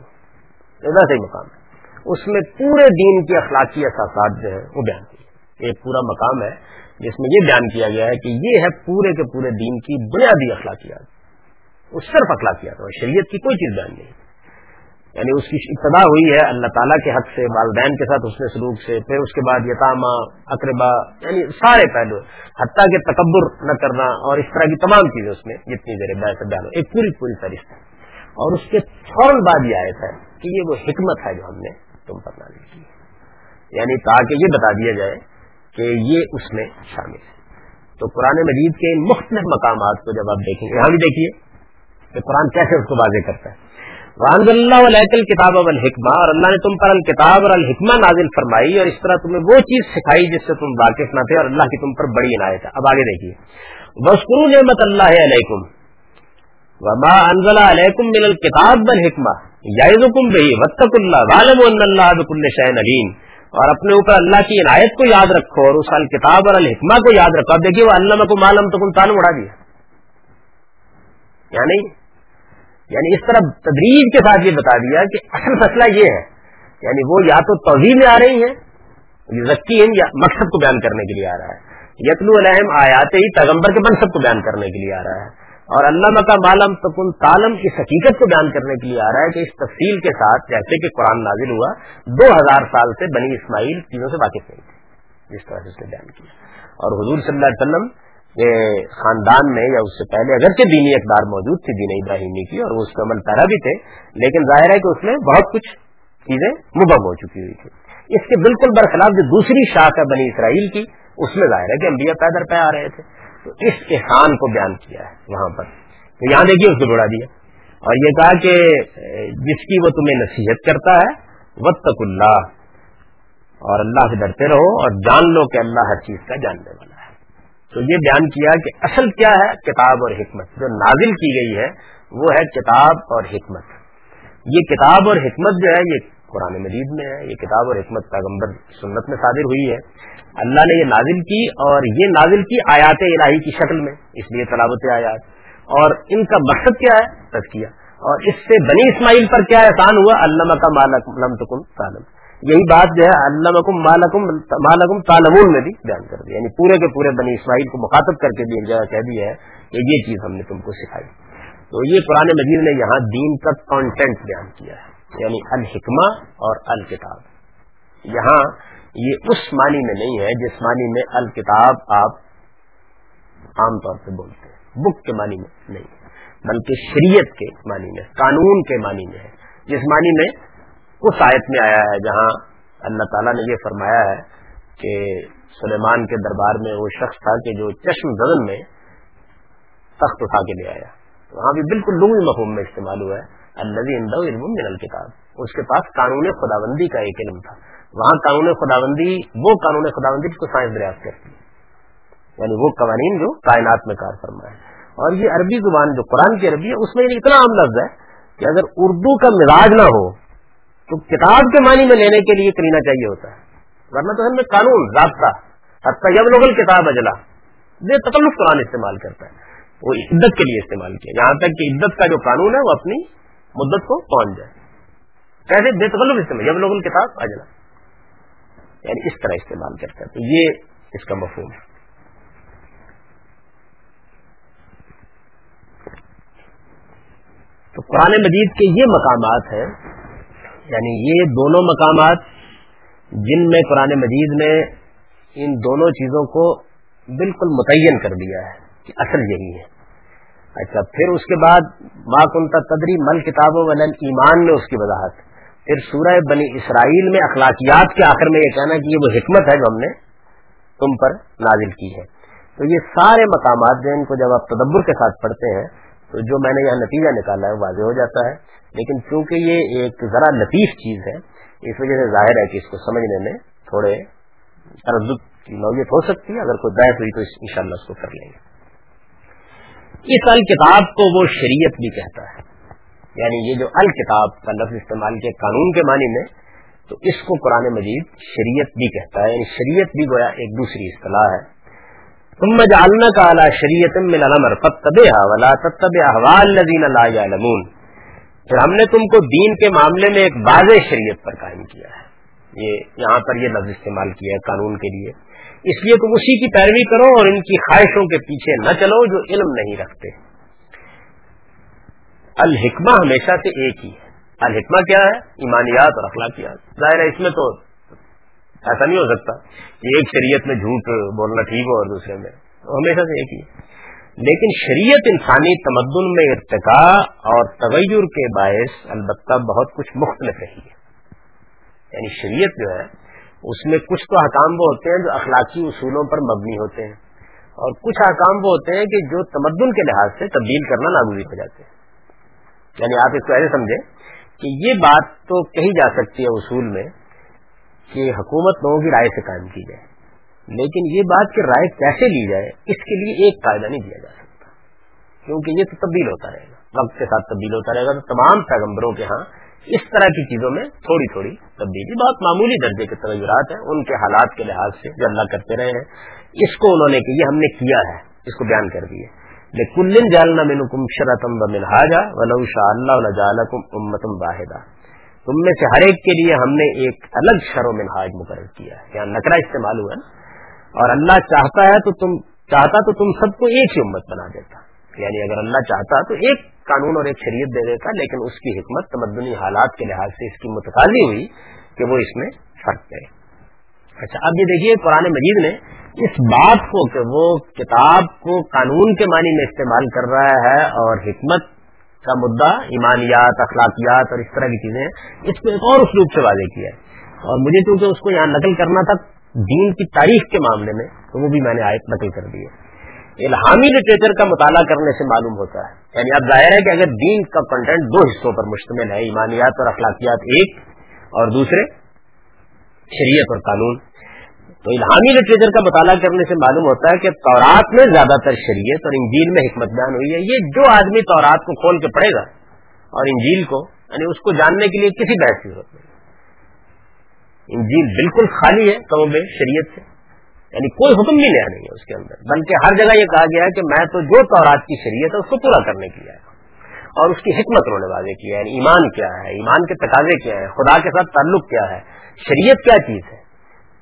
ویسا ہی مقام ہے۔ اس میں پورے دین کے اخلاقی احساسات جو ہیں، وہ بیان کیے ایک پورا مقام ہے، جس میں یہ بیان کیا گیا ہے کہ یہ ہے پورے کے پورے دین کی بنیادی اخلاقیات۔ وہ صرف اخلاقیات اور شریعت کی کوئی چیز بیان نہیں۔ یعنی اس کی ابتدا ہوئی ہے اللہ تعالیٰ کے حق سے، والدین کے ساتھ اس نے سلوک سے، پھر اس کے بعد یتامہ اقربا یعنی سارے پہلو، حتیٰ کہ تکبر نہ کرنا اور اس طرح کی تمام چیزیں اس میں جتنی دیر بیان ایک پوری پوری فہرست ہے۔ اور اس کے فوراً بعد یہ آیا تھا کہ یہ وہ حکمت ہے جو ہم نے تم پر نازل کی۔ یعنی تاکہ یہ بتا دیا جائے کہ یہ اس میں شامل ہے۔ تو قرآن مجید کے مختلف مقامات کو جب آپ دیکھیں گے، یہاں بھی دیکھیے کہ قرآن کیسے اس کو واضح کرتا ہے۔ وحمد اللہ علیہ کتاب اب الحکمہ اور اللہ نے تم پر الکتاب اور الحکمہ نازل فرمائی اور اس طرح تمہیں وہ چیز سکھائی جس سے تم واقف نہ تھے اور اللہ کی تم پر بڑی عنایت ہے۔ اب آگے دیکھیے۔ وسکرو نعمت اللہ علیکم وما انزل علیکم من الکتاب بالحکمہ یعظکم بہی وتق اللہ غالب اللہ بکل شعین علیم اور اپنے اوپر اللہ کی عنایت کو یاد رکھو اور اس الکتاب اور الحکمہ کو یاد رکھو۔ اب دیکھیے وہ اللہ کو معلوم تو کن تعلق اڑا دیا یعنی یعنی اس طرح تدریج کے ساتھ یہ بتا دیا کہ اصل فیصلہ یہ ہے یعنی وہ یا تو توضیع میں آ رہی ہیں ہیں یا مقصد کو بیان کرنے کے لیے آ رہا ہے۔ یتلو علیہم آیات ہی پیغمبر کے منصب کو بیان کرنے کے لیے آ رہا ہے۔ اور اللہ کا معلوم تکن تالم کی حقیقت کو بیان کرنے کے لیے آ رہا ہے کہ اس تفصیل کے ساتھ جیسے کہ قرآن نازل ہوا، دو ہزار سال سے بنی اسماعیل چیزوں سے واقف نہیں تھے۔ جس طرح سے اس نے بیان کیا۔ اور حضور صلی اللہ علیہ وسلم خاندان میں یا اس سے پہلے اگرچہ دینی اقدار موجود تھی، دین ابراہیمی کی، اور وہ اس کے عمل پیرا بھی تھے، لیکن ظاہر ہے کہ اس میں بہت کچھ چیزیں مبم ہو چکی ہوئی تھی اس کے بالکل برخلاف جو دوسری شاخ ہے بنی اسرائیل کی، اس میں ظاہر ہے کہ انبیاء پیدر پہ آ رہے تھے۔ تو اس احسان کو بیان کیا ہے وہاں پر۔ تو یہاں دیکھیے، اس کو جوڑا دیا۔ اور یہ کہا کہ، جس کی وہ تمہیں نصیحت کرتا ہے وط اللہ۔ اور اللہ سے ڈرتے رہو اور جان لو کہ اللہ ہر چیز کا جاننے والا تو یہ بیان کیا کہ اصل کیا ہے؟ کتاب اور حکمت۔ جو نازل کی گئی ہے، وہ ہے کتاب اور حکمت۔ یہ کتاب اور حکمت جو ہے، یہ قرآن مجید میں ہے، یہ کتاب اور حکمت پیغمبر سنت میں صادر ہوئی ہے۔ اللہ نے یہ نازل کی اور یہ نازل کی آیات الہی کی شکل میں، اس لیے تلاوت آیات۔ اور ان کا مقصد کیا ہے؟ تذکیہ اور اس سے بنی اسماعیل پر کیا احسان ہوا؟ علامہ کا مالکم تالم یہی بات جو ہے علامکم مالکم تالمون میں بھی بیان کر دیا یعنی پورے کے پورے بنی اسماعیل کو مخاطب کر کے بھی ایک جگہ کہہ دیا ہے کہ یہ چیز ہم نے تم کو سکھائی۔ تو یہ قرآن مجید نے یہاں دین کا کانٹینٹ بیان کیا ہے یعنی الحکمہ اور الکتاب۔ یہاں یہ اس معنی میں نہیں ہے جس معنی میں الکتاب آپ عام طور سے بولتے ہیں۔ بک کے معنی میں نہیں بلکہ شریعت کے معنی میں، قانون کے معنی میں ہے۔ جس معنی میں اس آیت میں آیا ہے جہاں اللہ تعالیٰ نے یہ فرمایا ہے کہ سلیمان کے دربار میں وہ شخص تھا کہ جو چشم زدن میں تخت اٹھا کے لے آیا۔ وہاں بھی بالکل لغوی مفہوم میں استعمال ہوا ہے۔ اللہ علم من الکتاب اس کے پاس قانون خداوندی کا ایک علم تھا۔ وہاں قانون خداوندی، وہ قانون خداوندی کو سائنس دریافت کرتی ہے۔ یعنی وہ قوانین جو کائنات میں کار فرما ہے۔ اور یہ عربی زبان جو قرآن کی عربی ہے، اس میں اتنا عام لفظ ہے کہ اگر اردو کا مزاج نہ ہو تو کتاب کے معنی میں لینے کے لیے کرینا چاہیے ہوتا ہے۔ ورنہ تو ہم میں قانون، ضابطہ، حتیٰ جب کتاب اجلا بے تکلف قرآن استعمال کرتا ہے۔ وہ عدت کے لیے استعمال کیا۔ یہاں تک کہ عدت کا جو قانون ہے، وہ اپنی مدت کو پہنچ جائے۔ کیسے؟ بے تکلف استعمال جب لوگ کتاب اجلا۔ یعنی اس طرح استعمال کرتا ہے۔ تو یہ اس کا مفہوم ہے۔ تو قرآن مجید کے یہ مقامات ہیں یعنی یہ دونوں مقامات جن میں قرآن مجید نے ان دونوں چیزوں کو بالکل متعین کر دیا ہے کہ اصل یہی ہے۔ اچھا پھر اس کے بعد ماں کنتا تدری مل کتابوں ولن ایمان میں اس کی وضاحت۔ پھر سورہ بنی اسرائیل میں اخلاقیات کے آخر میں یہ کہنا کہ یہ وہ حکمت ہے جو ہم نے تم پر نازل کی ہے۔ تو یہ سارے مقامات جو ان کو جب آپ تدبر کے ساتھ پڑھتے ہیں، تو جو میں نے یہاں نتیجہ نکالا ہے واضح ہو جاتا ہے۔ لیکن چونکہ یہ ایک ذرا لطیف چیز ہے، اس وجہ سے ظاہر ہے کہ اس کو سمجھنے میں تھوڑے تردد کی نوعیت ہو سکتی ہے، اگر کوئی بحث ہوئی تو ان شاء اللہ اس کو کر لیں گے۔ اس الکتاب کو وہ شریعت بھی کہتا ہے۔ یعنی یہ جو الکتاب کا لفظ استعمال کیا قانون کے معنی میں، تو اس کو قرآن مجید شریعت بھی کہتا ہے۔ یعنی شریعت بھی گویا ایک دوسری اصطلاح ہے۔ تم جالنا کا اعلیٰ شریعت پھر ہم نے تم کو دین کے معاملے میں ایک واضح شریعت پر قائم کیا ہے۔ یہ یہاں پر یہ لفظ استعمال کیا ہے قانون کے لیے۔ اس لیے تم اسی کی پیروی کرو اور ان کی خواہشوں کے پیچھے نہ چلو جو علم نہیں رکھتے۔ الحکمہ ہمیشہ سے ایک ہی۔ ہے الحکمہ کیا ہے؟ ایمانیات اور اخلاقیات۔ ظاہر ہے اس میں تو ایسا نہیں ہو سکتا۔ کہ ایک شریعت میں جھوٹ بولنا ٹھیک ہو اور دوسرے میں۔ ہمیشہ سے ایک ہی۔ ہے لیکن شریعت انسانی تمدن میں ارتقاء اور تغیر کے باعث البتہ بہت کچھ مختلف رہی ہے۔ یعنی شریعت جو ہے، اس میں کچھ تو حکام وہ ہوتے ہیں جو اخلاقی اصولوں پر مبنی ہوتے ہیں۔ اور کچھ حکام وہ ہوتے ہیں کہ جو تمدن کے لحاظ سے تبدیل کرنا ناگزیر ہو جاتے ہیں۔ یعنی آپ اس کو ایسے سمجھیں کہ یہ بات تو کہی جا سکتی ہے اصول میں کہ حکومت لوگوں کی رائے سے قائم کی جائے۔ لیکن یہ بات کہ رائے کیسے لی جائے، اس کے لیے ایک قاعدہ نہیں دیا جا سکتا۔ کیونکہ یہ تو تبدیل ہوتا رہے گا۔ وقت کے ساتھ تبدیل ہوتا رہے گا تو تمام پیغمبروں کے ہاں اس طرح کی چیزوں میں تھوڑی تھوڑی تبدیلی۔ بہت معمولی درجے کے تغیرات ہیں، ان کے حالات کے لحاظ سے جو اللہ کرتے رہے ہیں۔ اس کو انہوں نے یہ ہم نے کیا ہے، اس کو بیان کر دیے۔ کلن جالنا مین کم شرطم و منہاجا ولو شاء اللہ امتم واحدہ تم میں سے ہر ایک کے لیے ہم نے ایک الگ شر و منہاج مقرر کیا ہے۔ یہاں نکرا استعمال ہوا ہے۔ اور اللہ چاہتا ہے تو تم چاہتا تو تم سب کو ایک ہی امت بنا دیتا۔ یعنی اگر اللہ چاہتا تو ایک قانون اور ایک شریعت دے دیتا، لیکن اس کی حکمت تمدنی حالات کے لحاظ سے اس کی متقاضی ہوئی کہ وہ اس میں فرق کرے۔ اچھا اب یہ دیکھیے قرآن مجید نے اس بات کو کہ وہ کتاب کو قانون کے معنی میں استعمال کر رہا ہے اور حکمت کا مدعا، ایمانیات، اخلاقیات اور اس طرح کی چیزیں اس کو ایک اور اسلوب سے واضح کیا ہے۔ اور مجھے چونکہ اس کو یہاں نقل کرنا تھا دین کی تاریخ کے معاملے میں، تو وہ بھی میں نے آیت نقل کر دی ہے۔ الہامی لٹریچر کا مطالعہ کرنے سے معلوم ہوتا ہے۔ یعنی اب ظاہر ہے کہ اگر دین کا کنٹینٹ دو حصوں پر مشتمل ہے، ایمانیات اور اخلاقیات ایک اور دوسرے شریعت اور قانون۔ تو الہامی لٹریچر کا مطالعہ کرنے سے معلوم ہوتا ہے کہ تورات میں زیادہ تر شریعت اور انجیل میں حکمت بیان ہوئی ہے۔ یہ جو آدمی تورات کو کھول کے پڑھے گا اور انجیل کو یعنی اس کو جاننے کے لیے کسی بحث کی ضرورت نہیں۔ انجیل بالکل خالی ہے کم بے شریعت سے یعنی کوئی حکم بھی نیا نہیں ہے اس کے اندر۔ بلکہ ہر جگہ یہ کہا گیا ہے کہ میں تو جو تورات کی شریعت ہے، اس کو پورا کرنے کے لیے اور اس کی حکمت رونے والے کیا ہے یعنی ایمان کیا ہے، ایمان کے تقاضے کیا ہے، خدا کے ساتھ تعلق کیا ہے۔ شریعت کیا چیز ہے؟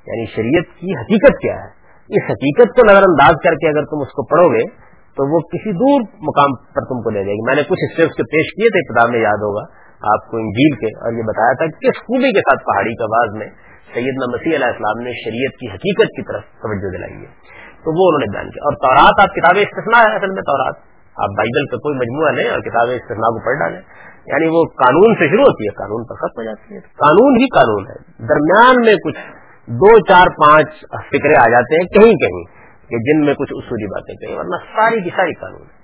یعنی شریعت کی حقیقت کیا ہے؟ اس حقیقت کو نظر انداز کر کے اگر تم اس کو پڑھو گے، تو وہ کسی دور مقام پر تم کو لے جائے گی۔ میں نے کچھ حصے اس کے پیش کیے تھے کتاب میں یاد ہوگا۔ آپ کو انجیل کے اور یہ بتایا تھا کس خوبی کے ساتھ پہاڑی کا باز میں سیدنا مسیح علیہ السلام نے شریعت کی حقیقت کی طرف توجہ دلائی ہے۔ تو وہ انہوں نے بیان کیا۔ اور تورات آپ کتابیں استثنا ہے اصل میں تورات۔ آپ بائبل کا کوئی مجموعہ لیں اور کتابیں استثنا کو پڑھ ڈالیں۔ یعنی وہ قانون سے شروع ہوتی ہے، قانون پر ختم ہو جاتی ہے۔ قانون ہی قانون ہے۔ درمیان میں کچھ دو، چار، پانچ فکرے آ جاتے ہیں کہیں کہیں کہ جن میں کچھ اصولی باتیں کہیں، ورنہ ساری کی ساری قانون ہے۔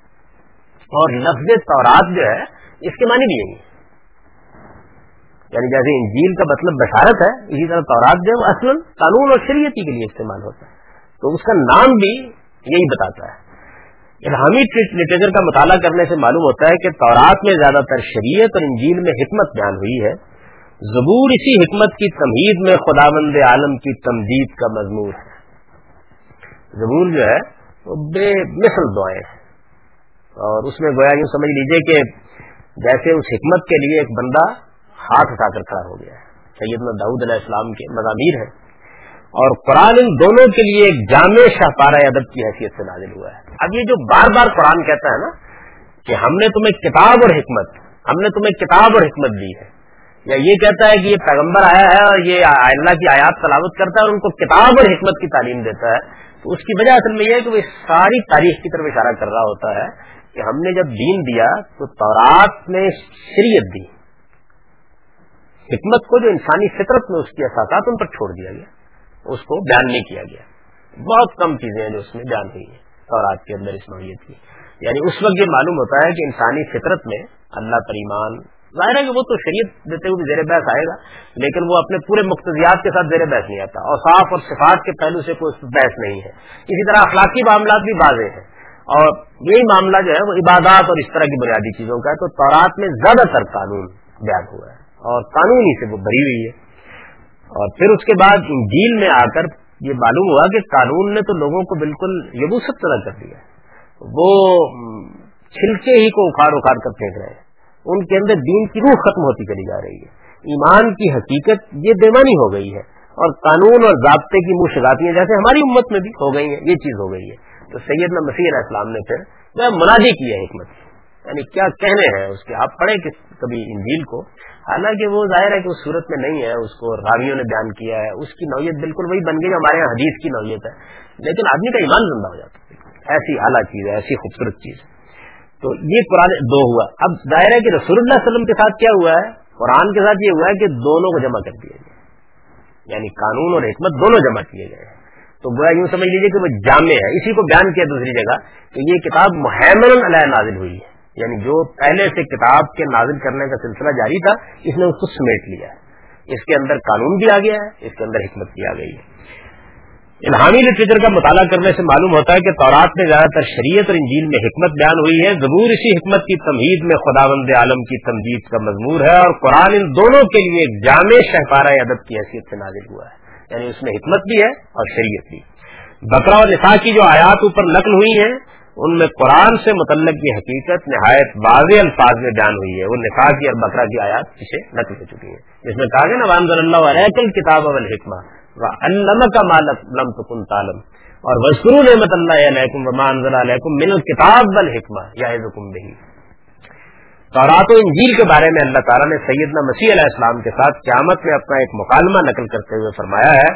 اور لفظ تورات جو ہے، اس کے معنی بھی یہی یعنی جیسے انجیل کا مطلب بشارت ہے، اسی طرح تورات جو اصل قانون اور شریعتی کے لیے استعمال ہوتا ہے۔ تو اس کا نام بھی یہی بتاتا ہے۔ یعنی الہامی لٹریچر کا مطالعہ کرنے سے معلوم ہوتا ہے کہ تورات میں زیادہ تر شریعت اور انجیل میں حکمت بیان ہوئی ہے۔ زبور اسی حکمت کی تمہید میں خدا بند عالم کی تمدید کا مضمون ہے۔ زبور جو ہے، وہ بے مثل دعائیں ہیں۔ اور اس میں گویا یوں سمجھ لیجیے کہ جیسے اس حکمت کے لیے ایک بندہ ہاتھ اٹھا کر کھڑا ہو گیا ہے۔ سیدنا داؤد علیہ السلام کے مضامیر ہیں۔ اور قرآن ان دونوں کے لیے ایک جامع شاہپارہ ادب کی حیثیت سے نازل ہوا ہے۔ اب یہ جو بار بار قرآن کہتا ہے نا کہ ہم نے تمہیں کتاب اور حکمت، ہم نے تمہیں کتاب اور حکمت دی ہے۔ یا یہ کہتا ہے کہ یہ پیغمبر آیا ہے اور یہ اللہ کی آیات تلاوت کرتا ہے اور ان کو کتاب اور حکمت کی تعلیم دیتا ہے۔ تو اس کی وجہ اصل میں یہ ہے کہ وہ ساری تاریخ کی طرف اشارہ کر رہا ہوتا ہے کہ ہم نے جب دین دیا تو تورات میں شریعت دی۔ حکمت کو جو انسانی فطرت میں اس کی احساسات ان پر چھوڑ دیا گیا، اس کو بیان نہیں کیا گیا۔ بہت کم چیزیں ہیں جو اس میں بیان ہوئی ہیں اور آج کے اندر اس نوعیت کی یعنی اس وقت یہ معلوم ہوتا ہے کہ انسانی فطرت میں اللہ پر ایمان، ظاہر ہے کہ وہ تو شریعت دیتے ہوئے زیر بحث آئے گا، لیکن وہ اپنے پورے مقتضیات کے ساتھ زیر بحث نہیں آتا۔ اور صاف اور صفات کے پہلو سے کوئی بحث نہیں ہے۔ اسی طرح اخلاقی معاملات بھی واضح ہیں۔ اور یہی معاملہ جو ہے وہ عبادات اور اس طرح کی بنیادی چیزوں کا ہے۔ تو تورات میں زیادہ تر قانون بیان ہوا ہے۔ اور قانونی سے وہ بھری ہوئی ہے۔ اور پھر اس کے بعد انجیل میں آ کر یہ معلوم ہوا کہ قانون نے تو لوگوں کو بالکل یبوست طرح کر دیا۔ وہ چھلکے ہی کو اکھاڑ اکھاڑ کر پھینک رہے ہیں۔ ان کے اندر دین کی روح ختم ہوتی چلی جا رہی ہے۔ ایمان کی حقیقت یہ دیوانی ہو گئی ہے۔ اور قانون اور ضابطے کی منہ شگاتیاں جیسے ہماری امت میں بھی ہو گئی ہیں، یہ چیز ہو گئی ہے۔ تو سید مسیح علیہ السلام نے پھر منادی کی ہے حکمت یعنی کیا کہنے ہیں اس کے؟ آپ پڑھیں کبھی انجیل کو۔ حالانکہ وہ ظاہر ہے کہ اس صورت میں نہیں ہے، اس کو راویوں نے بیان کیا ہے، اس کی نوعیت بالکل وہی بن گئی ہمارے یہاں حدیث کی نوعیت ہے۔ لیکن آدمی کا ایمان زندہ ہو جاتا ہے۔ ایسی اعلیٰ چیز ہے، ایسی خوبصورت چیز تو یہ قرآن دو ہوا۔ اب ظاہر ہے کہ رسول اللہ علیہ وسلم کے ساتھ کیا ہوا ہے؟ قرآن کے ساتھ یہ ہوا ہے کہ دونوں کو جمع کر دیا گیا۔ یعنی قانون اور حکمت دونوں جمع کیے گئے تو گویا یوں سمجھ لیجیے کہ وہ جامع ہے۔ اسی کو بیان کیا دوسری جگہ کہ یہ کتاب محمد علیہ نازل ہوئی ہے۔ یعنی جو پہلے سے کتاب کے نازل کرنے کا سلسلہ جاری تھا، اس نے اس کو سمیٹ لیا۔ ہے اس کے اندر قانون بھی آ گیا ہے، اس کے اندر حکمت بھی آ گئی ہے۔ الہامی لٹریچر کا مطالعہ کرنے سے معلوم ہوتا ہے کہ تورات میں زیادہ تر شریعت اور انجیل میں حکمت بیان ہوئی ہے۔ ضرور اسی حکمت کی تمہید میں خدا بند عالم کی تمجید کا مضمور ہے اور قرآن ان دونوں کے لیے جامع شہپارہ ادب کی حیثیت سے نازل ہوا ہے۔ یعنی اس میں حکمت بھی ہے اور شریعت بھی۔ بکرا و نسا کی جو آیات اوپر نقل ہوئی ہیں ان میں قرآن سے متعلق کی حقیقت نہایت واضح الفاظ میں بیان ہوئی ہے۔ وہ نفا کی اور بکرا کی آیات پیچھے نقل ہو چکی ہے جس میں کہا گیا نا وانز اللہ علیہ کتاب الحکمہ علم کا مالک لم تکن تالم اور وزقرو نعمت اللہ علیکم ومان علیکم من الکتاب والحکمہ یا حکم بہی۔ تورات و انجیل کے بارے میں اللہ تعالیٰ نے سیدنا مسیح علیہ السلام کے ساتھ قیامت میں اپنا ایک مکالمہ نقل کرتے ہوئے فرمایا ہے۔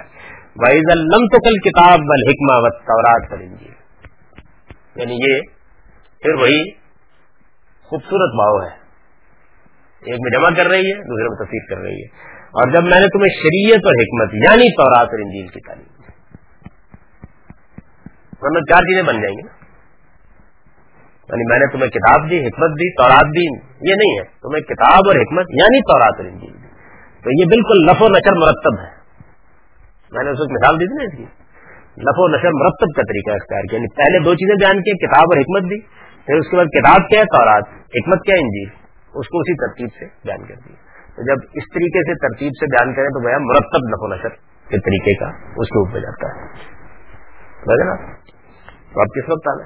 وَإِذَا لَمْ تُقَلْ کتاب والحکمہ والتورات والانجیل یعنی یہ، پھر وہی خوبصورت باؤ ہے۔ ایک میں جمع کر رہی ہے، دوسرے میں تفصیل کر رہی ہے۔ اور جب میں نے تمہیں شریعت اور حکمت یعنی تورات اور انجیل کی تعلیم ورنہ چار چیزیں بن جائیں گی نا۔ یعنی میں نے تمہیں کتاب دی، حکمت دی، تورات دی، یہ نہیں ہے۔ تمہیں کتاب اور حکمت یعنی تورات اور انجیل دی۔ تو یہ بالکل لف و نشر مرتب ہے۔ میں نے اس وقت مثال دی تھی نا اس کی۔ نف و نشر مرتب کا طریقہ اختیار کیا یعنی پہلے دو چیزیں بیان کی کتاب اور حکمت دی، پھر اس کے بعد کتاب کیا ہے، تورات۔ حکمت کیا انجیل؟ اس کو اسی ترتیب سے بیان کر دیا تو جب اس طریقے سے ترتیب سے بیان کریں تو گیا مرتب لف و نشر کے طریقے کا، اس کے اوپر جاتا ہے۔ نا؟ تو آپ کس وقت آنا ہے؟